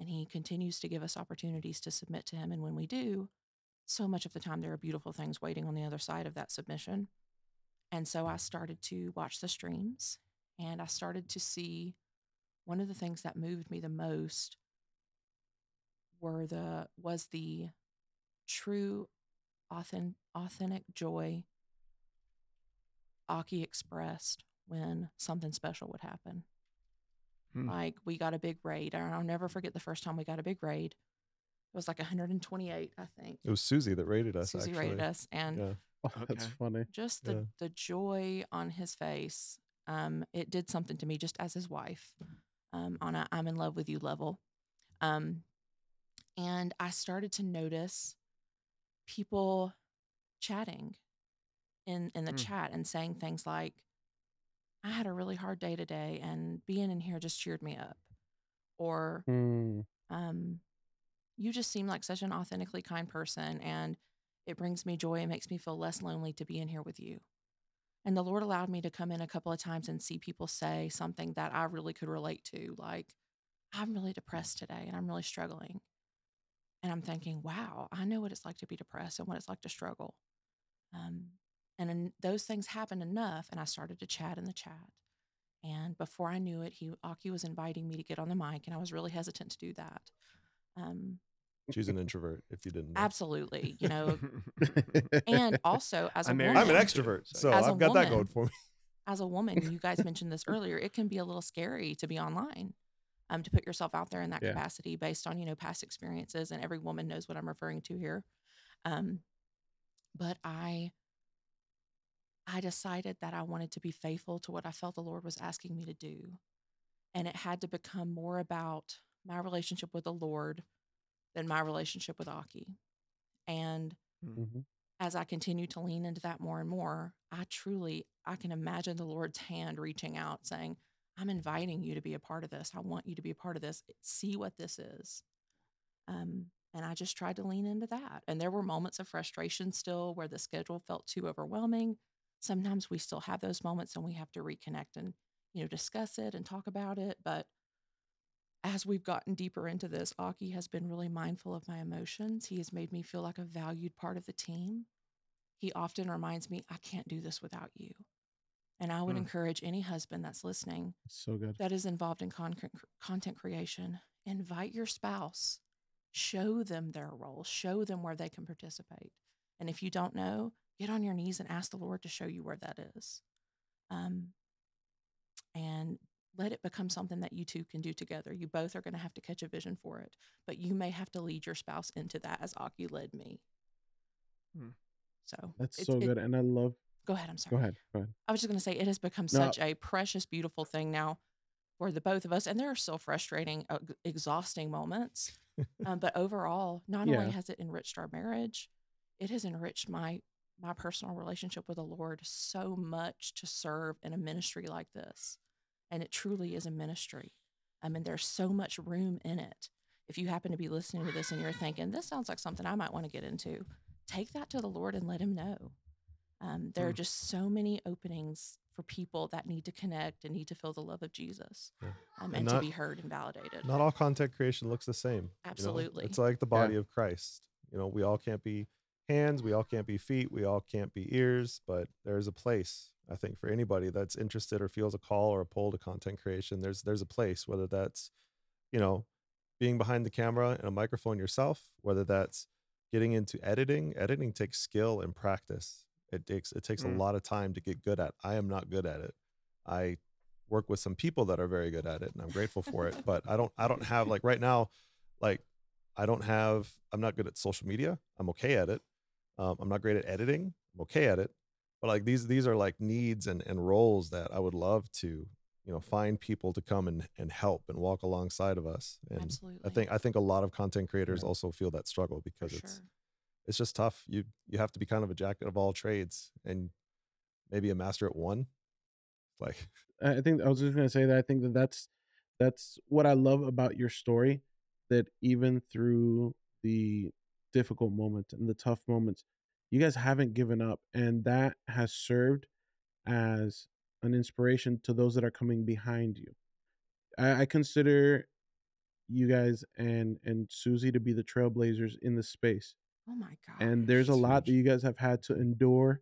Speaker 1: and He continues to give us opportunities to submit to Him. And when we do, so much of the time there are beautiful things waiting on the other side of that submission. And so I started to watch the streams and I started to see one of the things that moved me the most were the was the true authentic, authentic joy Aki expressed when something special would happen.
Speaker 3: Hmm.
Speaker 1: Like we got a big raid. I'll never forget the first time we got a big raid. It was like 128, I think.
Speaker 2: It was Susie that rated us.
Speaker 1: Susie
Speaker 2: actually.
Speaker 1: rated us, and
Speaker 2: Yeah.
Speaker 4: Oh, that's funny.
Speaker 1: just the
Speaker 2: Yeah.
Speaker 1: the joy on his face um it did something to me just as his wife um on a i'm in love with you level um and i started to notice people chatting in in the
Speaker 3: Mm.
Speaker 1: chat and saying things like i had a really hard day today and being in here just cheered me up or
Speaker 4: Mm,
Speaker 1: um, you just seem like such an authentically kind person and it brings me joy It makes me feel less lonely to be in here with you. And the lord allowed me to come in a couple of times and see people say something that i really could relate to like i'm really depressed today and i'm really struggling. And i'm thinking wow i know what it's like to be depressed and what it's like to struggle. Um, and those things happened enough and i started to chat in the chat. And before I knew it, he Aki was inviting me to get on the mic, and I was really hesitant to do that. Um,
Speaker 2: She's an introvert. If you didn't, know.
Speaker 1: Absolutely. You know, and also as a
Speaker 3: I'm
Speaker 1: woman,
Speaker 2: I'm an extrovert,
Speaker 3: So-
Speaker 2: so
Speaker 1: As a
Speaker 2: I've got that going for me.
Speaker 1: as a woman, you guys mentioned this earlier, it can be a little scary to be online, um, to put yourself out there in that
Speaker 4: Yeah.
Speaker 1: capacity based on, you know, past experiences. And every woman knows what I'm referring to here. Um, but I, I decided that I wanted to be faithful to what I felt the Lord was asking me to do. And it had to become more about my relationship with the Lord than my relationship with Aki. And
Speaker 4: Mhm.
Speaker 1: as I continue to lean into that more and more, I truly I can imagine the Lord's hand reaching out saying, "I'm inviting you to be a part of this. I want you to be a part of this. See what this is." Um, and I just tried to lean into that. And there were moments of frustration still where the schedule felt too overwhelming. Sometimes we still have those moments and we have to reconnect and you know discuss it and talk about it. But as we've gotten deeper into this, Aki has been really mindful of my emotions. He has made me feel like a valued part of the team. He often reminds me, I can't do this without you. And I would
Speaker 3: Mm.
Speaker 1: encourage any husband that's listening
Speaker 4: so good.
Speaker 1: that is involved in con- content creation, invite your spouse, show them their role, show them where they can participate. And if you don't know, get on your knees and ask the Lord to show you where that is. Um, and let it become something that you two can do together. You both are going to have to catch a vision for it, but you may have to lead your spouse into that as Aki led me.
Speaker 3: Hmm.
Speaker 1: So
Speaker 4: That's
Speaker 1: it's-
Speaker 4: so
Speaker 1: it-
Speaker 4: good. And I love.
Speaker 1: Go ahead. I'm sorry.
Speaker 4: Go ahead. Go ahead.
Speaker 1: I was just going to say it has become
Speaker 4: No.
Speaker 1: such a precious, beautiful thing now for the both of us, and there are still frustrating, uh, exhausting moments. um, but overall, not
Speaker 4: Yeah.
Speaker 1: only has it enriched our marriage, it has enriched my my personal relationship with the Lord so much to serve in a ministry like this, and it truly is a ministry. I mean, there's so much room in it. If you happen to be listening to this and you're thinking this sounds like something I might want to get into, take that to the Lord and let Him know. Um, there are
Speaker 3: Mm.
Speaker 1: just so many openings for people that need to connect and need to feel the love of Jesus
Speaker 2: Yeah.
Speaker 1: um,
Speaker 2: And
Speaker 1: and,
Speaker 2: not-
Speaker 1: to be heard and validated.
Speaker 2: Not all content creation looks the same. you know?
Speaker 1: Absolutely.
Speaker 2: It's like the body of Christ. You know, we all can't be hands, we all can't be feet, we all can't be ears, but there's a place, I think, for anybody that's interested or feels a call or a pull to content creation. There's there's a place, whether that's, you know, being behind the camera and a microphone yourself, whether that's getting into editing. Editing takes skill and practice. It takes it takes
Speaker 3: Mm.
Speaker 2: a lot of time to get good at. I am not good at it. I work with some people that are very good at it and I'm grateful for it, but I don't I don't have like right now like I don't have I'm not good at social media. I'm okay at it. Um, I'm not great at editing. I'm okay at it. But like these these are like needs and and roles that I would love to, you know, find people to come and and help and walk alongside of us. And
Speaker 1: Absolutely.
Speaker 2: I think I think a lot of content creators
Speaker 4: Yeah.
Speaker 2: also feel that struggle
Speaker 1: for
Speaker 2: because
Speaker 1: sure.
Speaker 2: it's it's just tough. You you have to be kind of a jack of all trades and maybe a master at one. Like
Speaker 4: I I think I was just gonna say that I think that that's that's what I love about your story. That even through the difficult moments and the tough moments, you guys haven't given up, and that has served as an inspiration to those that are coming behind you. I, I consider you guys and and Susie to be the trailblazers in this space
Speaker 1: Oh my god.
Speaker 4: and there's a
Speaker 2: it's
Speaker 4: lot that you guys have had to endure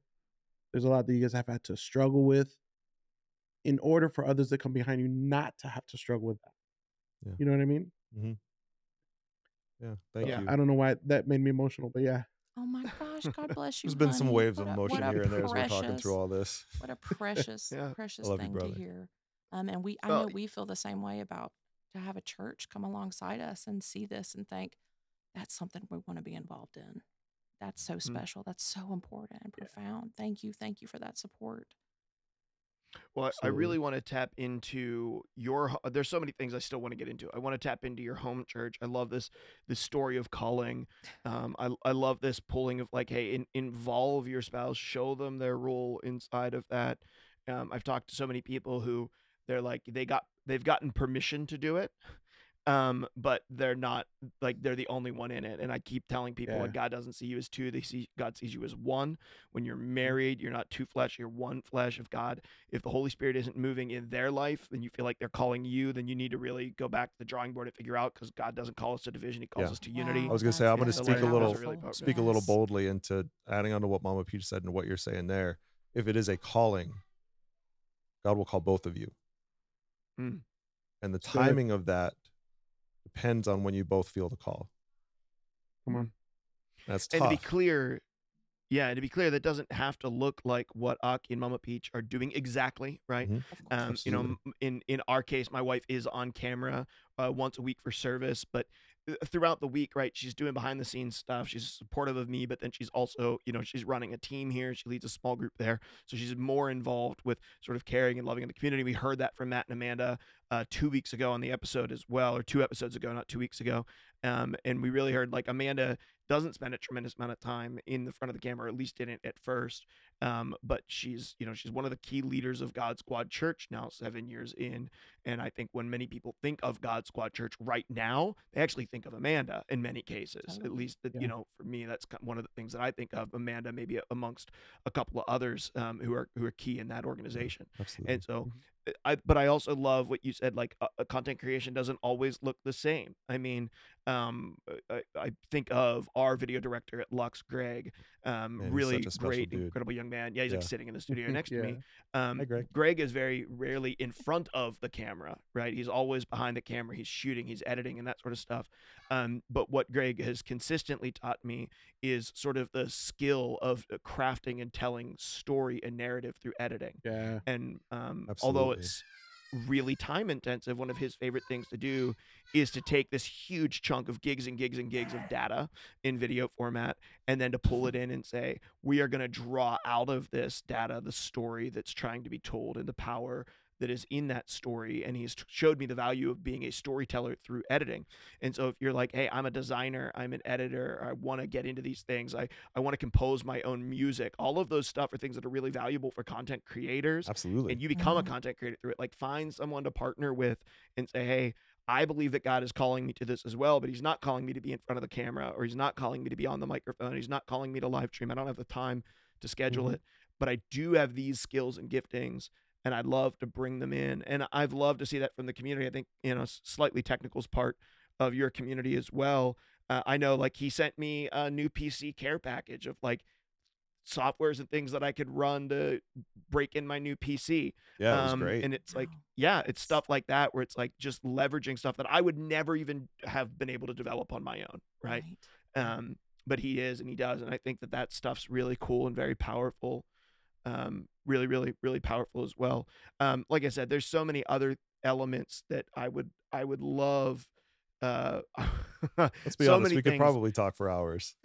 Speaker 4: there's a lot that you guys have had to struggle with in order for others that come behind you not to have to struggle with that
Speaker 2: Yeah.
Speaker 4: you know what i mean mm-hmm.
Speaker 2: Yeah, thank
Speaker 3: Yeah.
Speaker 2: you.
Speaker 4: i don't know why that made me emotional but yeah
Speaker 1: Oh my gosh. God bless you.
Speaker 2: There's been some waves
Speaker 1: What
Speaker 2: of emotion
Speaker 1: a
Speaker 2: here and there as we're talking through all this.
Speaker 1: What a precious,
Speaker 3: Yeah.
Speaker 1: precious
Speaker 2: love you,
Speaker 1: thing to hear. Um, and we, I know we feel the same way about to have a church come alongside us and see this and think that's something we want to be involved in. That's so special. That's so important and
Speaker 3: Yeah.
Speaker 1: profound. Thank you. Thank you for that support.
Speaker 3: Well, I- I really want to tap into your. There's so many things I still want to get into. I want to tap into your home church. I love this this story of calling. Um, I I love this pulling of like, hey, in, involve your spouse, show them their role inside of that. Um, I've talked to so many people who they're like they got they've gotten permission to do it, um, but they're not like they're the only one in it. And I keep telling people
Speaker 4: Yeah.
Speaker 3: like God doesn't see you as two; they see God sees you as one. When you're married, you're not two flesh; you're one flesh of God if the Holy Spirit isn't moving in their life, then you feel like they're calling you, then you need to really go back to the drawing board and figure out because God doesn't call us to division, He calls
Speaker 2: Yeah.
Speaker 3: us to unity.
Speaker 2: I was gonna say, I'm gonna
Speaker 3: that's
Speaker 2: speak a little-
Speaker 3: powerful.
Speaker 2: Speak a little boldly into adding on to what Mama Peach said and what you're saying there. If it is a calling, God will call both of you.
Speaker 3: Mm.
Speaker 2: And the
Speaker 4: So-
Speaker 2: timing of that depends on when you both feel the call.
Speaker 4: Come on.
Speaker 2: That's
Speaker 3: And to be clear, yeah, and to be clear, that doesn't have to look like what Aki and Mama Peach are doing exactly, right?
Speaker 2: Mhm.
Speaker 3: Um, you know, in in our case, my wife is on camera uh, once a week for service, but throughout the week, right, she's doing behind the scenes stuff. She's supportive of me, but then she's also, you know, she's running a team here. She leads a small group there, so she's more involved with sort of caring and loving in the community. We heard that from Matt and Amanda uh, two weeks ago on the episode as well, or two episodes ago, not two weeks ago. Um, and we really heard like Amanda doesn't spend a tremendous amount of time in the front of the camera, at least didn't at first. Um, but she's, you know, she's one of the key leaders of God Squad Church now, seven years in. And I think when many people think of God Squad Church right now, they actually think of Amanda in many cases. At least,
Speaker 4: Yeah.
Speaker 3: you know, for me, that's one of the things that I think of Amanda, maybe amongst a couple of others um, who are who are key in that organization.
Speaker 2: Absolutely.
Speaker 3: And so,
Speaker 4: Mhm.
Speaker 3: uh, I but I also love what you said. Like, uh, content creation doesn't always look the same. I mean, um, I, I think of our video director at Lux, Greg. Um,
Speaker 2: Man,
Speaker 3: really
Speaker 2: such a special
Speaker 3: great,
Speaker 2: dude.
Speaker 3: incredible young man. Yeah, he's like
Speaker 2: Yeah.
Speaker 3: sitting in the studio next to me. Um,
Speaker 2: Greg.
Speaker 3: Greg is very rarely in front of the camera, right? He's always behind the camera. He's shooting, he's editing, and that sort of stuff. Um, but what Greg has consistently taught me is sort of the skill of uh, crafting and telling story and narrative through editing.
Speaker 4: Yeah.
Speaker 3: And um, although
Speaker 2: Absolutely.
Speaker 3: it's really time intensive, one of his favorite things to do is to take this huge chunk of gigs and gigs and gigs of data in video format and then to pull it in and say, we are going to draw out of this data the story that's trying to be told and the power that is in that story and he's showed me the value of being a storyteller through editing and so if you're like hey i'm a designer i'm an editor i want to get into these things i, I want to compose my own music all of those stuff are things that are really valuable for content creators
Speaker 2: Absolutely.
Speaker 3: and you become a
Speaker 1: Mhm.
Speaker 3: content creator through it. Like find someone to partner with and say, hey, I believe that God is calling me to this as well, but He's not calling me to be in front of the camera, or He's not calling me to be on the microphone. He's not calling me to live stream. I don't have the time to schedule
Speaker 2: Mhm.
Speaker 3: it, but I do have these skills and giftings, and I'd love to bring them in. And I've loved to see that from the community. I think you know, s- slightly technicals part of your community as well. Uh, I know, like he sent me a new PC care package of like softwares and things that I could run to break in my new PC.
Speaker 2: yeah, it was
Speaker 3: Um,
Speaker 2: great.
Speaker 3: And it's like, yeah, it's stuff like that where it's like just leveraging stuff that I would never even have been able to develop on my own, right? Um, but he is and he does, and I think that that stuff's really cool and very powerful. Um, really, really, really powerful as well. Um, like I said, there's so many other elements that I would I would love. Uh,
Speaker 2: Let's be
Speaker 3: so
Speaker 2: honest. We could probably talk for hours.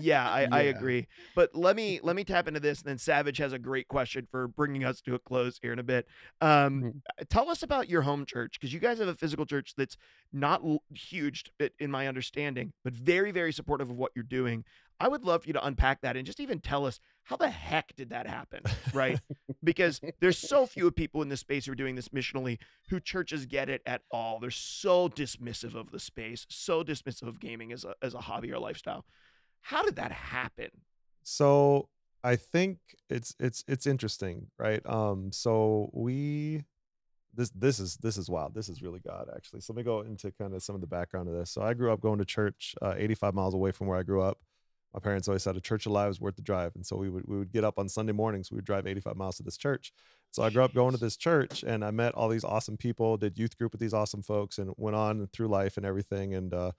Speaker 3: Yeah, I, I agree. But let me let me tap into this, and then Savage has a great question for bringing us to a close here in a bit. Um,
Speaker 4: Mhm.
Speaker 3: Tell us about your home church because you guys have a physical church that's not l- huge, in my understanding, but very very supportive of what you're doing. I would love for you to unpack that and just even tell us how the heck did that happen, right? because there's so few people in this space who are doing this missionally who churches get it at all. They're so dismissive of the space, so dismissive of gaming as a as a hobby or lifestyle. How did that happen?
Speaker 2: so i think it's it's it's interesting right? Um so we this this is this is wild. This is really god actually. So let me go into kind of some of the background of this. So i grew up going to church uh, 85 miles away from where i grew up my parents always said a church alive is worth the drive and so we would we would get up on sunday mornings we would drive 85 miles to this church so i grew up going to this church and i met all these awesome people did youth group with these awesome folks and went on through life and everything and uh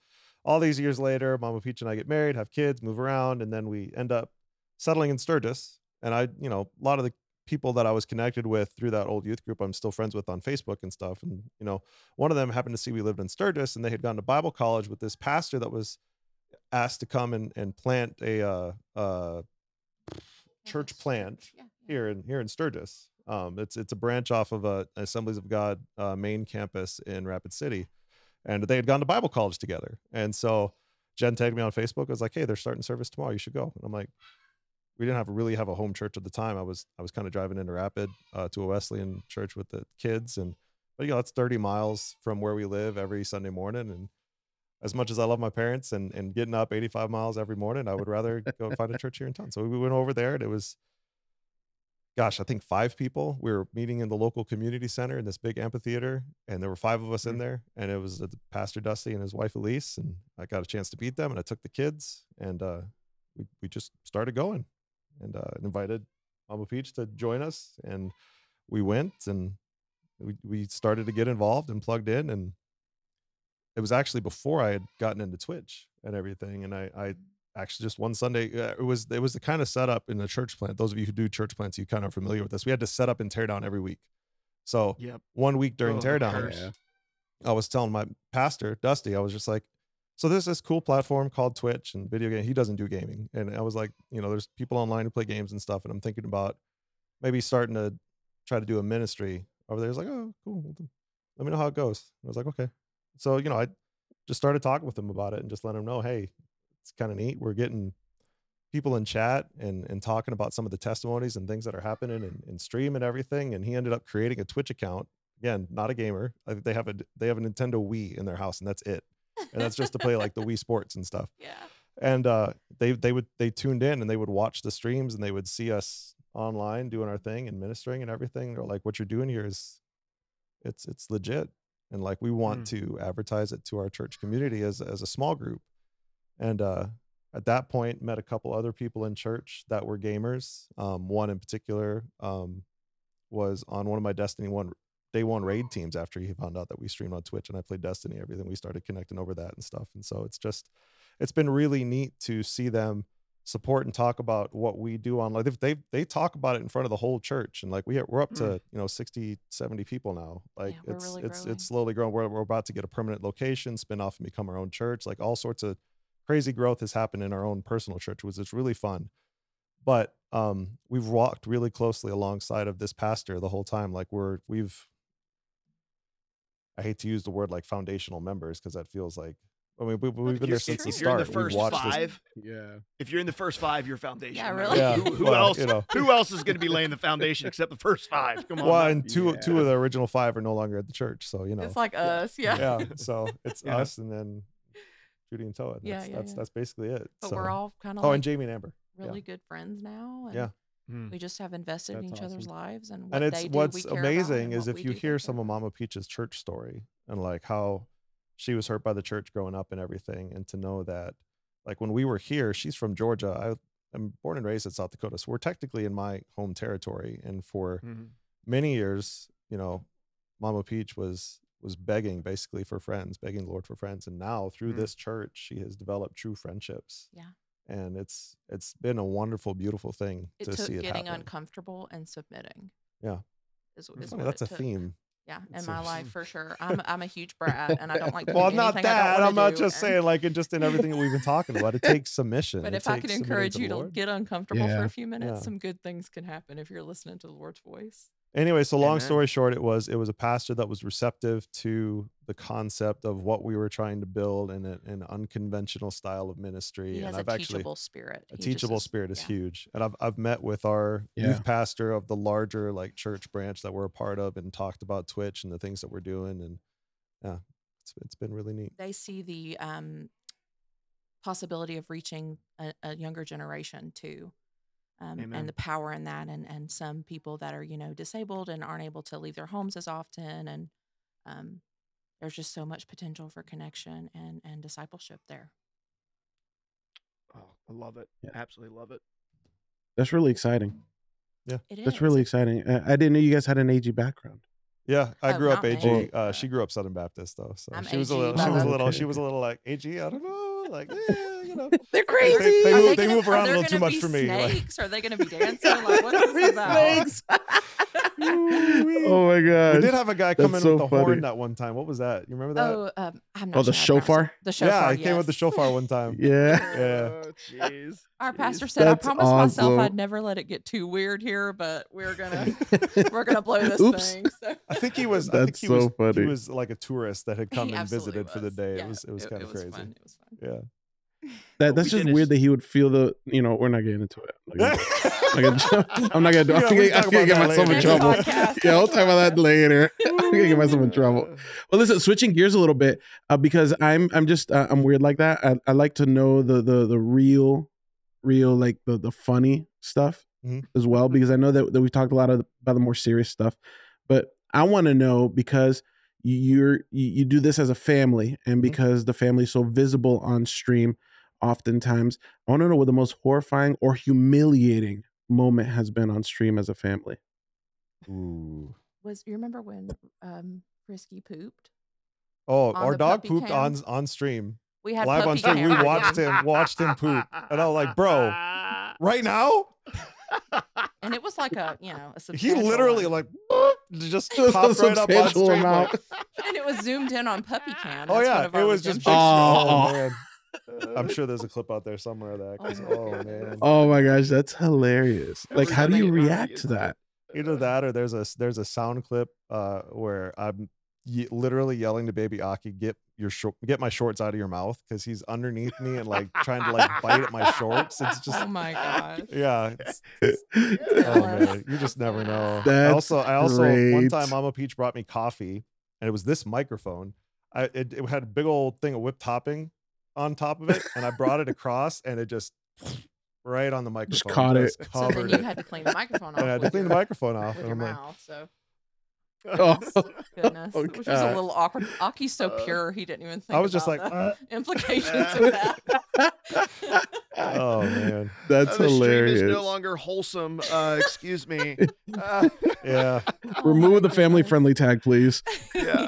Speaker 2: all these years later, Mama Peach and I get married, have kids, move around, and then we end up settling in Sturgis. And I, you know, a lot of the people that I was connected with through that old youth group, I'm still friends with on Facebook and stuff. And, you know, one of them happened to see we lived in Sturgis and they had gone to Bible college with this pastor that was asked to come and, and plant a uh, uh, church plant
Speaker 1: Yeah, yeah.
Speaker 2: here in here in Sturgis. Um, it's it's a branch off of a Assemblies of God uh, main campus in Rapid City, and they had gone to Bible college together. And so Jen tagged me on Facebook. I was like, "Hey, they're starting service tomorrow. You should go." And I'm like, "We didn't have really have a home church at the time. I was I was kind of driving into Rapid uh, to a Wesleyan church with the kids, and but you know it's 30 miles from where we live every Sunday morning, and as much as I love my parents and and getting up 85 miles every morning, I would rather go find a church here in town. So we went over there, and it was gosh, I think five people. We were meeting in the local community center in this big amphitheater, and there were five of us in
Speaker 4: Mm.
Speaker 2: there. And it was uh, Pastor Dusty and his wife Elise, and I got a chance to meet them, and I took the kids, and uh, we we just started going, and uh, invited Mama Peach to join us, and we went, and we we started to get involved and plugged in, and it was actually before I had gotten into Twitch. and everything. And I, I actually just one Sunday, uh, it was it was the kind of setup in the church plant. Those of you who do church plants, you kind of familiar with this. We had to set up and tear down every week. So
Speaker 3: Yep.
Speaker 2: one week during
Speaker 3: Oh,
Speaker 2: teardown.
Speaker 4: Yeah.
Speaker 2: I was telling my pastor, Dusty, I was just like, so there's this cool platform called Twitch and video game. He doesn't do gaming. And I was like, you know, there's people online who play games and stuff. And I'm thinking about maybe starting to try to do a ministry over there. He's like, oh, cool. Let me know how it goes. I was like, okay. So, you know, I just started talking with him about it and just let him know, hey, it's kind of neat. We're getting people in chat and and talking about some of the testimonies and things that are happening and, in stream and everything. And he ended up creating a Twitch account. Again, not a gamer. They have a they have a Nintendo Wii in their house, and that's it. And that's just to play like the Wii Sports and stuff.
Speaker 1: Yeah.
Speaker 2: And uh, they they would they tuned in and they would watch the streams and they would see us online doing our thing and ministering and everything. They're like, "What you're doing here is, it's it's legit." And like we want to advertise it to our church community as as a small group. And uh, at that point, met a couple other people in church that were gamers. Um, one in particular um, was on one of my Destiny One day one raid teams after he found out that we streamed on Twitch and I played Destiny, everything. We started connecting over that and stuff. And so it's just, it's been really neat to see them support and talk about what we do online. They they they talk about it in front of the whole church, and like we we're up to you know 60, 70 people now. Like
Speaker 1: we're
Speaker 2: it's
Speaker 1: really
Speaker 2: it's
Speaker 1: growing.
Speaker 2: it's slowly growing. We're we're about to get a permanent location, spin off and become our own church. Like all sorts of crazy growth has happened in our own personal church, which is really fun. But um, we've walked really closely alongside of this pastor the whole time. Like we're we've I hate to use the word like foundational members because that feels like I mean we, we've been
Speaker 3: You're-
Speaker 2: there since the
Speaker 3: if you're in the first
Speaker 2: we've this
Speaker 3: five,
Speaker 4: Yeah.
Speaker 3: if you're in the first five, you're foundation.
Speaker 1: Yeah, really?
Speaker 2: Yeah,
Speaker 3: Who, who
Speaker 2: well,
Speaker 3: else?
Speaker 2: you know.
Speaker 3: Who else is going to be laying the foundation except the first five? Come on.
Speaker 2: well, and two two of the original five are no longer at the church, so you know.
Speaker 1: It's like us. Yeah.
Speaker 2: yeah, so it's
Speaker 3: Yeah.
Speaker 2: us and then Judy and Toa. That's
Speaker 1: Yeah, yeah,
Speaker 2: that's
Speaker 1: yeah.
Speaker 2: that's basically it.
Speaker 1: But
Speaker 2: so.
Speaker 1: we're all kind of
Speaker 2: oh,
Speaker 1: like
Speaker 2: and Jamie and Amber.
Speaker 1: really good friends now. And
Speaker 2: Yeah.
Speaker 3: Hmm.
Speaker 1: We just have invested in
Speaker 4: That's
Speaker 1: each other's lives and what
Speaker 2: and it's
Speaker 1: they do, we
Speaker 2: what's
Speaker 1: care
Speaker 2: amazing
Speaker 1: and
Speaker 2: is if you hear some of. Mama Peach's church story and like how she was hurt by the church growing up and everything, and to know that like when we were here, she's from Georgia. I am born and raised in South Dakota, so we're technically in my home territory. And for
Speaker 3: Mhm.
Speaker 2: many years, you know, Mama Peach was was begging basically for friends, begging the Lord for friends. And now through
Speaker 3: Mm.
Speaker 2: this church, she has developed true friendships.
Speaker 1: Yeah.
Speaker 2: And it's it's been a wonderful, beautiful thing
Speaker 1: It
Speaker 2: to
Speaker 1: took
Speaker 2: see it
Speaker 1: getting
Speaker 2: happen.
Speaker 1: uncomfortable and submitting.
Speaker 2: Yeah.
Speaker 1: Is, is
Speaker 2: Funny,
Speaker 1: what
Speaker 2: that's
Speaker 1: it
Speaker 2: a
Speaker 1: took.
Speaker 2: theme.
Speaker 1: Yeah, in
Speaker 2: It's
Speaker 1: my
Speaker 2: a-
Speaker 1: life for sure. I'm I'm a huge brat and I don't like to
Speaker 2: Well, not
Speaker 1: I don't
Speaker 2: that. I'm not just
Speaker 1: and-
Speaker 2: saying like it just in everything that we've been talking about. It takes submission.
Speaker 1: But
Speaker 2: It
Speaker 1: if I
Speaker 2: takes
Speaker 1: can encourage you to
Speaker 2: Lord.
Speaker 1: get uncomfortable for a few minutes,
Speaker 2: Yeah.
Speaker 1: some good things can happen if you're listening to the Lord's voice.
Speaker 2: Anyway, so long
Speaker 3: Amen.
Speaker 2: story short, it was it was a pastor that was receptive to the concept of what we were trying to build in a, an unconventional style of ministry.
Speaker 1: He
Speaker 2: and
Speaker 1: has
Speaker 2: I've
Speaker 1: a
Speaker 2: actually
Speaker 1: teachable spirit.
Speaker 2: a
Speaker 1: He just
Speaker 2: teachable spirit is
Speaker 1: yeah.
Speaker 2: huge and i've i've met with our
Speaker 4: Yeah.
Speaker 2: youth pastor of the larger like church branch that we're a part of and talked about twitch and the things that we're doing and yeah it's, it's been really neat
Speaker 1: They see the um, possibility of reaching a, a younger generation too. Um, and the power in that, and and some people that are you know disabled and aren't able to leave their homes as often, and um, there's just so much potential for connection and and discipleship there.
Speaker 3: Oh, I love it.
Speaker 4: Yeah.
Speaker 3: Absolutely love it.
Speaker 4: That's really exciting.
Speaker 1: Yeah it
Speaker 4: That's
Speaker 1: is.
Speaker 4: really exciting. I didn't know you guys had an AG background.
Speaker 2: yeah i
Speaker 1: Oh,
Speaker 2: grew up
Speaker 1: not
Speaker 2: ag uh, she grew up southern baptist though so
Speaker 1: I'm
Speaker 2: she was a little she was a
Speaker 1: I'm-
Speaker 2: little she was a little like ag i don't know like yeah, you know
Speaker 4: They're
Speaker 2: They- they-
Speaker 4: crazy.
Speaker 2: they
Speaker 1: Are
Speaker 2: move-
Speaker 1: gonna-
Speaker 2: move around a little too much
Speaker 1: be
Speaker 2: for me, like-
Speaker 1: Snakes? Are they going to be dancing? Like, what is this about?
Speaker 4: Snakes. oh my god.
Speaker 2: we did have a guy come in
Speaker 4: That's
Speaker 2: with
Speaker 4: so
Speaker 2: the
Speaker 4: funny.
Speaker 2: horn that one time what was that you remember that
Speaker 1: Oh, um, I'm not
Speaker 4: Oh, the
Speaker 1: sure how to pronounce it.
Speaker 4: shofar?
Speaker 1: The shofar.
Speaker 2: yeah i came with the shofar one time
Speaker 4: Yeah.
Speaker 2: Yeah.
Speaker 3: Oh,
Speaker 1: Our pastor said, "I
Speaker 4: That's
Speaker 1: promised myself. I'd never let it get too weird here, but we're gonna we're gonna blow this
Speaker 4: Oops.
Speaker 1: thing." So.
Speaker 2: I think he was. I think
Speaker 4: That's
Speaker 2: he was.
Speaker 4: so funny.
Speaker 2: He was like a tourist that had come
Speaker 1: He
Speaker 2: and
Speaker 1: absolutely
Speaker 2: visited for the day.
Speaker 1: Yeah,
Speaker 2: it was. It was kind of
Speaker 1: was
Speaker 2: crazy.
Speaker 1: Fun. It was fun.
Speaker 2: Yeah.
Speaker 4: That, that's
Speaker 3: we
Speaker 4: just weird that he would feel the. You know, we're not getting into it. I'm not gonna- I'm not gonna do. I'm
Speaker 2: Yeah,
Speaker 4: gonna, get- I'm
Speaker 2: talk
Speaker 4: gonna get
Speaker 2: that
Speaker 4: myself in trouble.
Speaker 1: Podcast.
Speaker 4: Yeah, we'll talk about that later. I'm gonna get myself in trouble. Well, listen, switching gears a little bit uh, because I'm I'm just uh, I'm weird like that. I, I like to know the the the real, real like the the funny stuff
Speaker 2: Mhm.
Speaker 4: as well because I know that that we talked a lot of, about the more serious stuff, but I want to know because you- you're you, you do this as a family and because the family is so visible on stream, oftentimes I want to know what the most horrifying or humiliating moment has been on stream as a family.
Speaker 2: Ooh.
Speaker 1: Was you remember when um Frisky pooped?
Speaker 2: Oh, our dog
Speaker 1: puppy
Speaker 2: pooped on on stream.
Speaker 1: We had
Speaker 2: live on
Speaker 1: puppy
Speaker 2: stream. We watched him watched him poop, and I was like, bro, right now.
Speaker 1: and it was like a you know a
Speaker 2: He literally
Speaker 1: one.
Speaker 2: like just
Speaker 4: Just
Speaker 2: popped right up on stream.
Speaker 4: amount.
Speaker 2: Like,
Speaker 1: and it was zoomed in on puppy cam.
Speaker 2: oh
Speaker 1: That's one
Speaker 2: yeah,
Speaker 1: of
Speaker 2: it was just.
Speaker 1: redemption
Speaker 2: Big,
Speaker 4: Oh.
Speaker 2: oh man, I'm sure there's a clip out there somewhere of that. 'cause,
Speaker 1: Oh my
Speaker 2: Oh, man,
Speaker 4: Oh my gosh, that's hilarious. Like, how do you
Speaker 3: get- we're gonna
Speaker 4: react to
Speaker 3: to
Speaker 4: that?
Speaker 2: either that or there's a there's a sound clip uh where I'm ye- literally yelling to baby Aki, get your short, get my shorts out of your mouth because he's underneath me and like trying to like bite at my shorts. It's just
Speaker 1: Oh my gosh.
Speaker 2: yeah. It's,
Speaker 1: Yeah.
Speaker 2: oh man, you just never know. I
Speaker 4: That's
Speaker 2: also I also one
Speaker 4: great.
Speaker 2: time Mama Peach brought me coffee and it was this microphone. I it, it had a big old thing of whipped topping on top of it, and I brought it across and it just right on the microphone.
Speaker 4: caught it.
Speaker 2: just
Speaker 1: So then
Speaker 2: covered
Speaker 1: you
Speaker 2: it.
Speaker 1: had to clean the microphone off.
Speaker 2: And I had to
Speaker 1: with
Speaker 2: clean the microphone off.
Speaker 1: with
Speaker 2: And
Speaker 1: your
Speaker 2: I'm like,
Speaker 1: mouth. So
Speaker 4: Oh,
Speaker 1: goodness,
Speaker 4: oh,
Speaker 1: which was a little awkward. Aki's so
Speaker 3: Uh,
Speaker 1: pure, he didn't even think.
Speaker 2: I was just
Speaker 1: about
Speaker 2: like,
Speaker 1: the
Speaker 2: "Uh."
Speaker 1: implications of that.
Speaker 2: oh man,
Speaker 4: That's
Speaker 3: Uh, the
Speaker 4: hilarious.
Speaker 3: stream is no longer wholesome. Uh, excuse me. Uh,
Speaker 2: yeah.
Speaker 1: Oh
Speaker 4: Remove
Speaker 1: my
Speaker 4: the family-friendly tag, please.
Speaker 3: Yeah.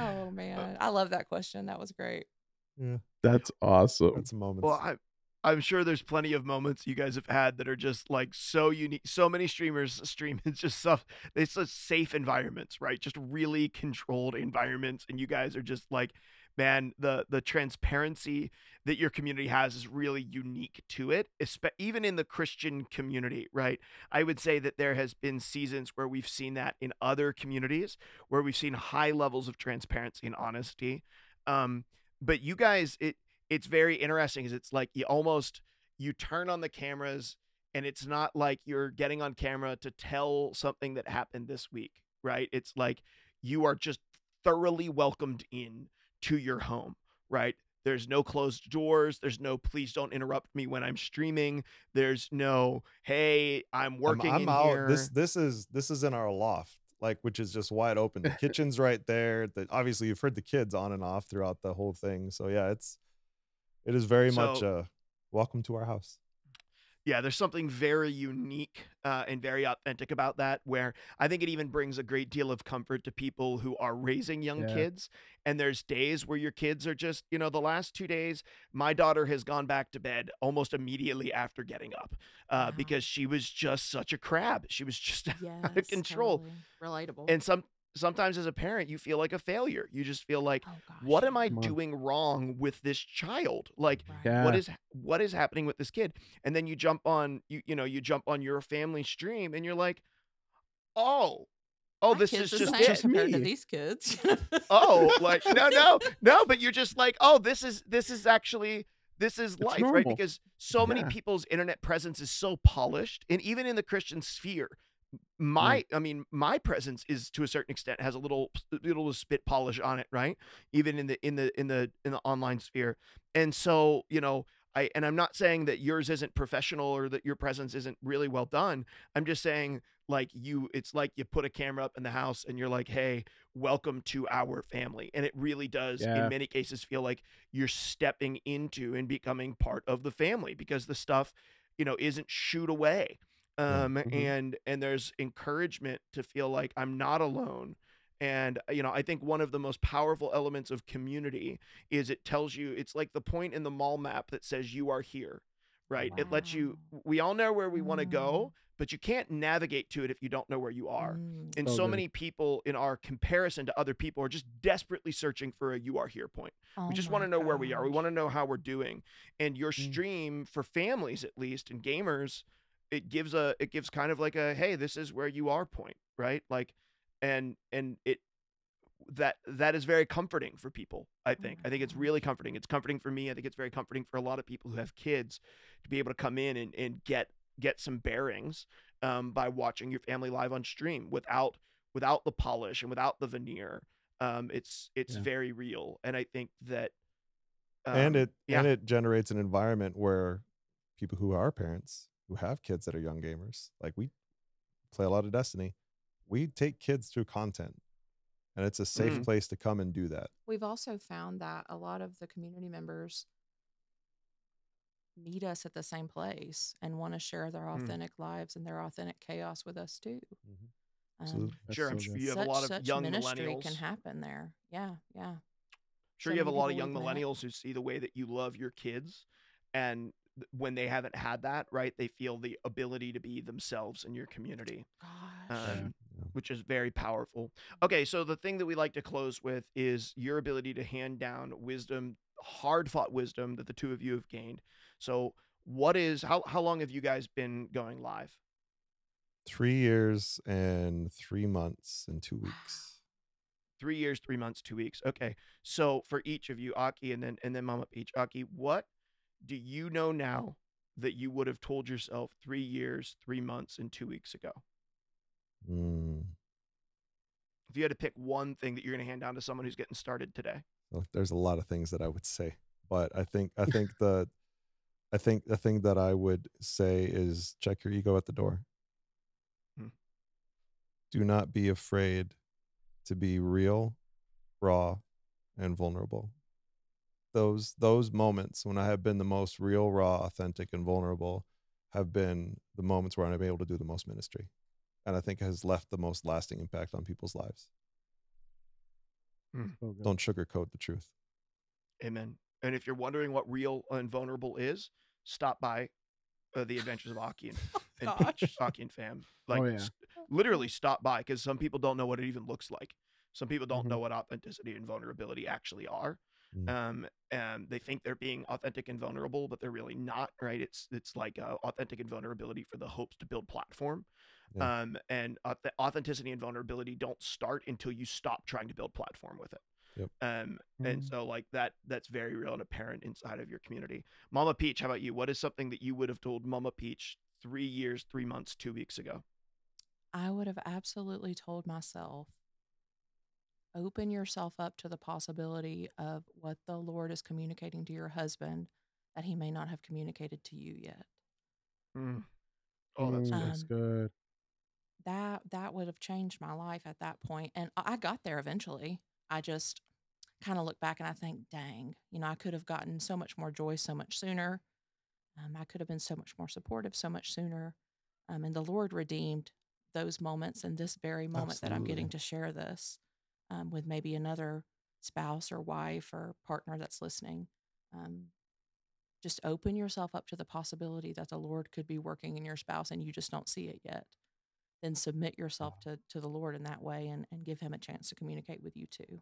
Speaker 1: Oh man, I love that question. That was great.
Speaker 4: Yeah, that's awesome.
Speaker 2: That's a moment.
Speaker 3: well, I, I'm sure there's plenty of moments you guys have had that are just like so unique. So many streamers stream it's just stuff. It's just safe environments, right? Just really controlled environments, and you guys are just like, man, the the transparency that your community has is really unique to it. Even in the Christian community, right? I would say that there has been seasons where we've seen that in other communities, where we've seen high levels of transparency and honesty. Um, but you guys, it it's very interesting is it's like you almost you turn on the cameras and it's not like you're getting on camera to tell something that happened this week right it's like you are just thoroughly welcomed in to your home right there's no closed doors there's no please don't interrupt me when i'm streaming there's no hey i'm
Speaker 2: I'm-
Speaker 3: working
Speaker 2: I'm,
Speaker 3: in
Speaker 2: out.
Speaker 3: here
Speaker 2: This this is this is in our loft, like which is just wide open. The kitchen's right there. The, obviously, you've heard the kids on and off throughout the whole thing. So yeah, it's it is very much
Speaker 3: So-
Speaker 2: uh welcome to our house.
Speaker 3: Yeah, there's something very unique uh, and very authentic about that. Where I think it even brings a great deal of comfort to people who are raising young
Speaker 4: Yeah.
Speaker 3: kids. And there's days where your kids are just, you know, the last two days, my daughter has gone back to bed almost immediately after getting up uh,
Speaker 1: Wow.
Speaker 3: because she was just such a crab. She was just
Speaker 1: Yes,
Speaker 3: out of control.
Speaker 1: totally. Relatable.
Speaker 3: And some sometimes as a parent, you feel like a failure. You just feel like,
Speaker 1: oh,
Speaker 3: what am. I doing wrong with this child? Like,
Speaker 1: Right.
Speaker 4: Yeah.
Speaker 3: what is what is happening with this kid and then you jump on you you know you jump on your family stream and you're like oh oh
Speaker 1: My
Speaker 3: this is
Speaker 1: the
Speaker 3: just
Speaker 1: same
Speaker 3: it
Speaker 1: compared to
Speaker 4: me.
Speaker 1: these kids.
Speaker 3: oh like no no no but you're just like oh this is this is actually this is
Speaker 4: It's
Speaker 3: life right because so many people's internet presence is so polished and even in the christian sphere my i mean my presence is to a certain extent has a little little spit polish on it right? Even in the in the in the in the online sphere. And so you know i and i'm not saying that yours isn't professional or that your presence isn't really well done. I'm just saying like you it's like you put a camera up in the house and you're like hey welcome to our family. And it really does
Speaker 4: Yeah.
Speaker 3: in many cases feel like you're stepping into and becoming part of the family because the stuff you know isn't shoot away um
Speaker 4: Mhm.
Speaker 3: and and there's encouragement to feel like i'm not alone and uh, you know i think one of the most powerful elements of community is it tells you it's like the point in the mall map that says you are here right it lets you we all know where we want to go but you can't navigate to it if you don't know where you are
Speaker 1: Mm.
Speaker 3: and
Speaker 4: So
Speaker 3: so
Speaker 4: good.
Speaker 3: many people in our comparison to other people are just desperately searching for a you are here point
Speaker 1: Oh
Speaker 3: we just want to know where we are. We want to know how we're doing. And your
Speaker 4: Mm.
Speaker 3: stream for families at least and gamers, it gives a it gives kind of like a hey, this is where you are point, right? Like and and it that that is very comforting for people, I think. I think it's really comforting. It's comforting for me. I think it's very comforting for a lot of people who have kids to be able to come in and, and get get some bearings um, by watching your family live on stream without without the polish and without the veneer. Um, it's it's
Speaker 4: Yeah.
Speaker 3: very real, and I think that
Speaker 2: and
Speaker 3: um,
Speaker 2: it
Speaker 3: yeah.
Speaker 2: and it generates an environment where people who are parents who have kids that are young gamers, like we play a lot of Destiny, we take kids through content. And it's a safe
Speaker 3: Mhm.
Speaker 2: place to come and do that.
Speaker 1: We've also found that a lot of the community members meet us at the same place and want to share their
Speaker 3: Mm.
Speaker 1: authentic lives and their authentic chaos with us too.
Speaker 2: Mhm.
Speaker 1: Um,
Speaker 3: sure, I'm sure you have
Speaker 1: such,
Speaker 3: a lot of young
Speaker 1: ministry
Speaker 3: millennials.
Speaker 1: can happen there. Yeah, yeah.
Speaker 3: sure
Speaker 1: So
Speaker 3: you have a lot of young
Speaker 1: we've met.
Speaker 3: millennials who see the way that you love your kids and th- when they haven't had that right they feel the ability to be themselves in your community
Speaker 1: Gosh.
Speaker 3: um, which is very powerful okay so the thing that we like to close with is your ability to hand down wisdom hard fought wisdom that the two of you have gained so what is how, how long have you guys been going live
Speaker 2: Three years and three months and two weeks.
Speaker 3: three years, three months, two weeks. Okay. So for each of you, Aki and then and then Mama Peach, Aki, what do you know now that you would have told yourself three years, three months, and two weeks ago?
Speaker 2: Mm.
Speaker 3: If you had to pick one thing that you're going to hand down to someone who's getting started today,
Speaker 2: there's a lot of things that I would say, but I think I think the I think the thing that I would say is check your ego at the door.
Speaker 3: Hmm.
Speaker 2: Do not be afraid to be real, raw, and vulnerable. Those those moments when I have been the most real, raw, authentic, and vulnerable have been the moments where I'm able to do the most ministry. And I think has left the most lasting impact on people's lives.
Speaker 4: So good.
Speaker 2: Don't sugarcoat the truth.
Speaker 3: amen. And if you're wondering what real and vulnerable is, stop by uh, the Adventures of Aki and, and Peach, Aki and Fam. Like,
Speaker 4: Oh, yeah.
Speaker 3: s- literally stop by because some people don't know what it even looks like. Some people don't
Speaker 4: Mhm.
Speaker 3: know what authenticity and vulnerability actually are.
Speaker 2: Mm.
Speaker 3: Um, and they think they're being authentic and vulnerable, but they're really not. Right? It's it's like uh, authentic and vulnerability for the hopes to build platform.
Speaker 2: Yeah.
Speaker 3: Um, and auth- authenticity and vulnerability don't start until you stop trying to build platform with it.
Speaker 2: Yep.
Speaker 3: Um, and
Speaker 4: Mhm.
Speaker 3: so like that that's very real and apparent inside of your community. Mama Peach, how about you? What is something that you would have told Mama Peach three years, three months, two weeks ago?
Speaker 1: I would have absolutely told myself open yourself up to the possibility of what the Lord is communicating to your husband that he may not have communicated to you yet.
Speaker 3: Oh, that's
Speaker 4: Mm,
Speaker 3: good.
Speaker 4: That's
Speaker 1: Um,
Speaker 4: good.
Speaker 1: That that would have changed my life at that point and I I got there eventually. I just kind of look back and I think, dang, you know, I could have gotten so much more joy so much sooner. Um, I could have been so much more supportive so much sooner. Um, and the Lord redeemed those moments and this very moment that I'm getting to share this um, with maybe another spouse or wife or partner that's listening. Um, just open yourself up to the possibility that the Lord could be working in your spouse and you just don't see it yet. Then submit yourself to, to the Lord in that way and, and give him a chance to communicate with you too.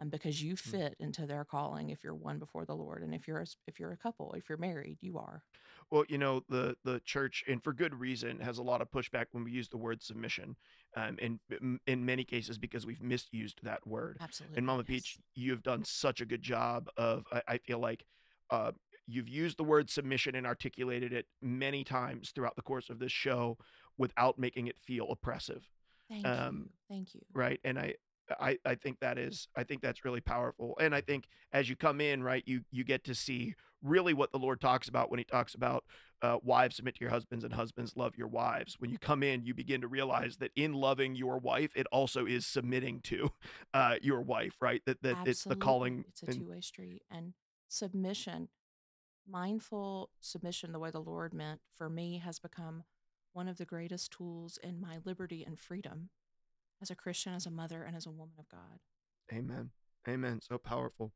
Speaker 1: Um, because you fit into their calling if you're one before the Lord. And if you're a, if you're a couple, if you're married, you are.
Speaker 3: Well, you know, the the church, and for good reason, has a lot of pushback when we use the word submission. Um, in in- in many cases because we've misused that word.
Speaker 1: Absolutely.
Speaker 3: And Mama
Speaker 1: yes.
Speaker 3: Peach, you have done such a good job of. I, I feel like uh, you've used the word submission and articulated it many times throughout the course of this show without making it feel oppressive,
Speaker 1: Thank
Speaker 3: um,
Speaker 1: you. Thank you.
Speaker 3: right? And I. I, I think that is I think that's really powerful. And I think as you come in, right, you you get to see really what the Lord talks about when he talks about uh, wives submit to your husbands and husbands love your wives. When you come in, you begin to realize that in loving your wife, it also is submitting to uh, your wife, right? That that it's the calling.
Speaker 1: It's a two way street. And submission, mindful submission, the way the Lord meant for me, has become one of the greatest tools in my liberty and freedom as a Christian, as a mother, and as a woman of God.
Speaker 3: Amen. Amen. So powerful.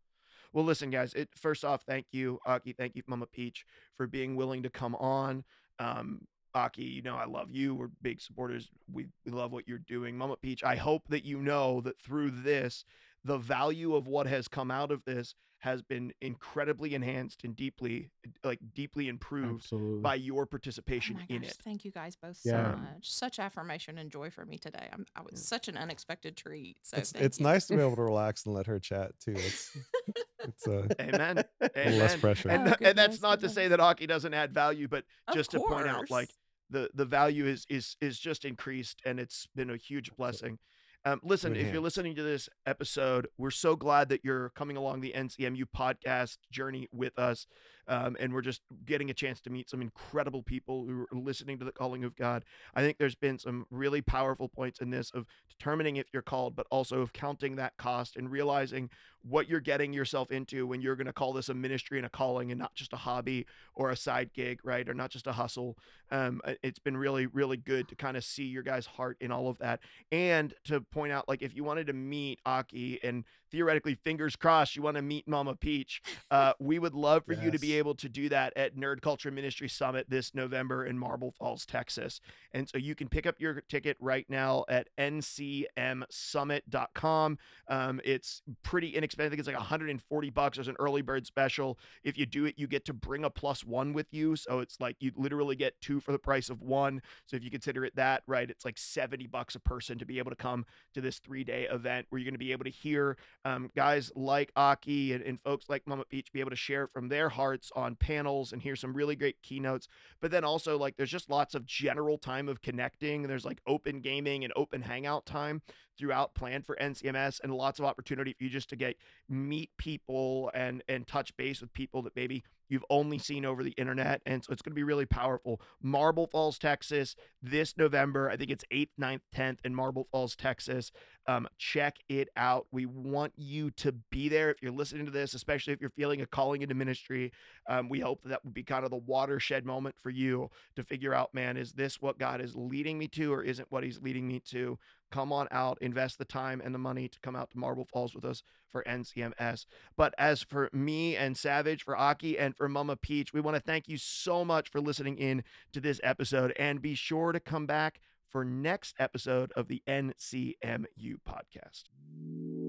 Speaker 3: Well, listen, guys. It first off, thank you, Aki. Thank you, Mama Peach, for being willing to come on. Um, Aki, you know I love you. We're big supporters. We we love what you're doing, Mama Peach. I hope that you know that through this, the value of what has come out of this has been incredibly enhanced and deeply, like deeply improved
Speaker 4: Absolutely.
Speaker 3: by your
Speaker 1: Oh
Speaker 3: participation
Speaker 1: my
Speaker 3: in
Speaker 1: gosh,
Speaker 3: it.
Speaker 1: thank you guys both
Speaker 4: Yeah.
Speaker 1: so much. Such affirmation and joy for me today. I'm, I was
Speaker 3: Yeah.
Speaker 1: such an unexpected treat. So
Speaker 2: it's it's
Speaker 1: you.
Speaker 2: nice to be able to relax and let her chat too. It's it's uh,
Speaker 3: Amen.
Speaker 2: a little less pressure.
Speaker 3: And,
Speaker 1: Oh,
Speaker 3: th- and that's
Speaker 1: goodness,
Speaker 3: not to say that Aki doesn't add value, but
Speaker 1: Of
Speaker 3: just to point out, like the the value is is is just increased, and it's been a huge blessing. Um, listen, if you're listening to this episode, we're so glad that you're coming along the NCMU podcast journey with us, um, and we're just getting a chance to meet some incredible people who are listening to the calling of God. I think there's been some really powerful points in this of determining if you're called, but also of counting that cost and realizing what you're getting yourself into when you're going to call this a ministry and a calling and not just a hobby or a side gig, right? Or not just a hustle. Um, uh, it's been really, really good to kind of see your guys' heart in all of that and to point point out, like if you wanted to meet Aki and theoretically, fingers crossed, you want to meet Mama Peach, uh, we would love for you to be able to do that at Nerd Culture Ministry Summit this November in Marble Falls, Texas. And so you can pick up your ticket right now at ncmsummit.com. Um, it's pretty inexpensive. I think it's like 140 bucks. There's an early bird special. If you do it, you get to bring a plus one with you. So it's like you literally get two for the price of one. So if you consider it that, right, it's like 70 bucks a person to be able to come to this three day event where you're going to be able to hear um, guys like Aki and, and folks like Mama Peach be able to share from their hearts on panels and hear some really great keynotes. But then also, like, there's just lots of general time of connecting. There's like open gaming and open hangout time throughout planned for NCMS and lots of opportunity for you just to get meet people and and touch base with people that maybe you've only seen over the internet and so it's going to be really powerful. Marble falls texas this november i think it's 8th 9th 10th in marble falls texas. Um, check it out. We want you to be there if you're listening to this especially if you're feeling a calling into ministry. Um, we hope that, that would be kind of the watershed moment for you to figure out man is this what god is leading me to or isn't what he's leading me to come on out, invest the time and the money to come out to Marble Falls with us for NCMS. But as for me and Savage, for Aki, and for Mama Peach, we want to thank you so much for listening in to this episode. And be sure to come back for next episode of the NCMU podcast.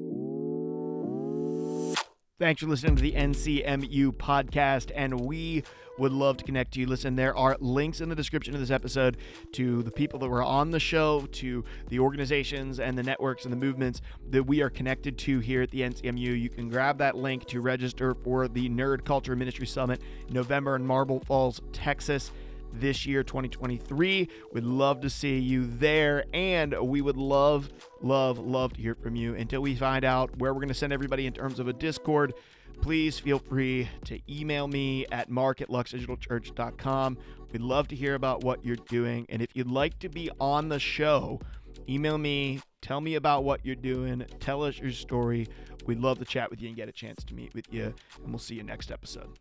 Speaker 3: Thanks for listening to the NCMU podcast, and we would love to connect to you. Listen, there are links in the description of this episode to the people that were on the show, to the organizations and the networks and the movements that we are connected to here at the NCMU. You can grab that link to register for the Nerd Culture Ministry Summit November in Marble Falls, Texas this year 2023 we'd love to see you there and we would love love love to hear from you. Until we find out where we're going to send everybody in terms of a discord please feel free to email me at mark at luxdigitalchurch.com we'd love to hear about what you're doing and if you'd like to be on the show email me tell me about what you're doing tell us your story. We'd love to chat with you and get a chance to meet with you and we'll see you next episode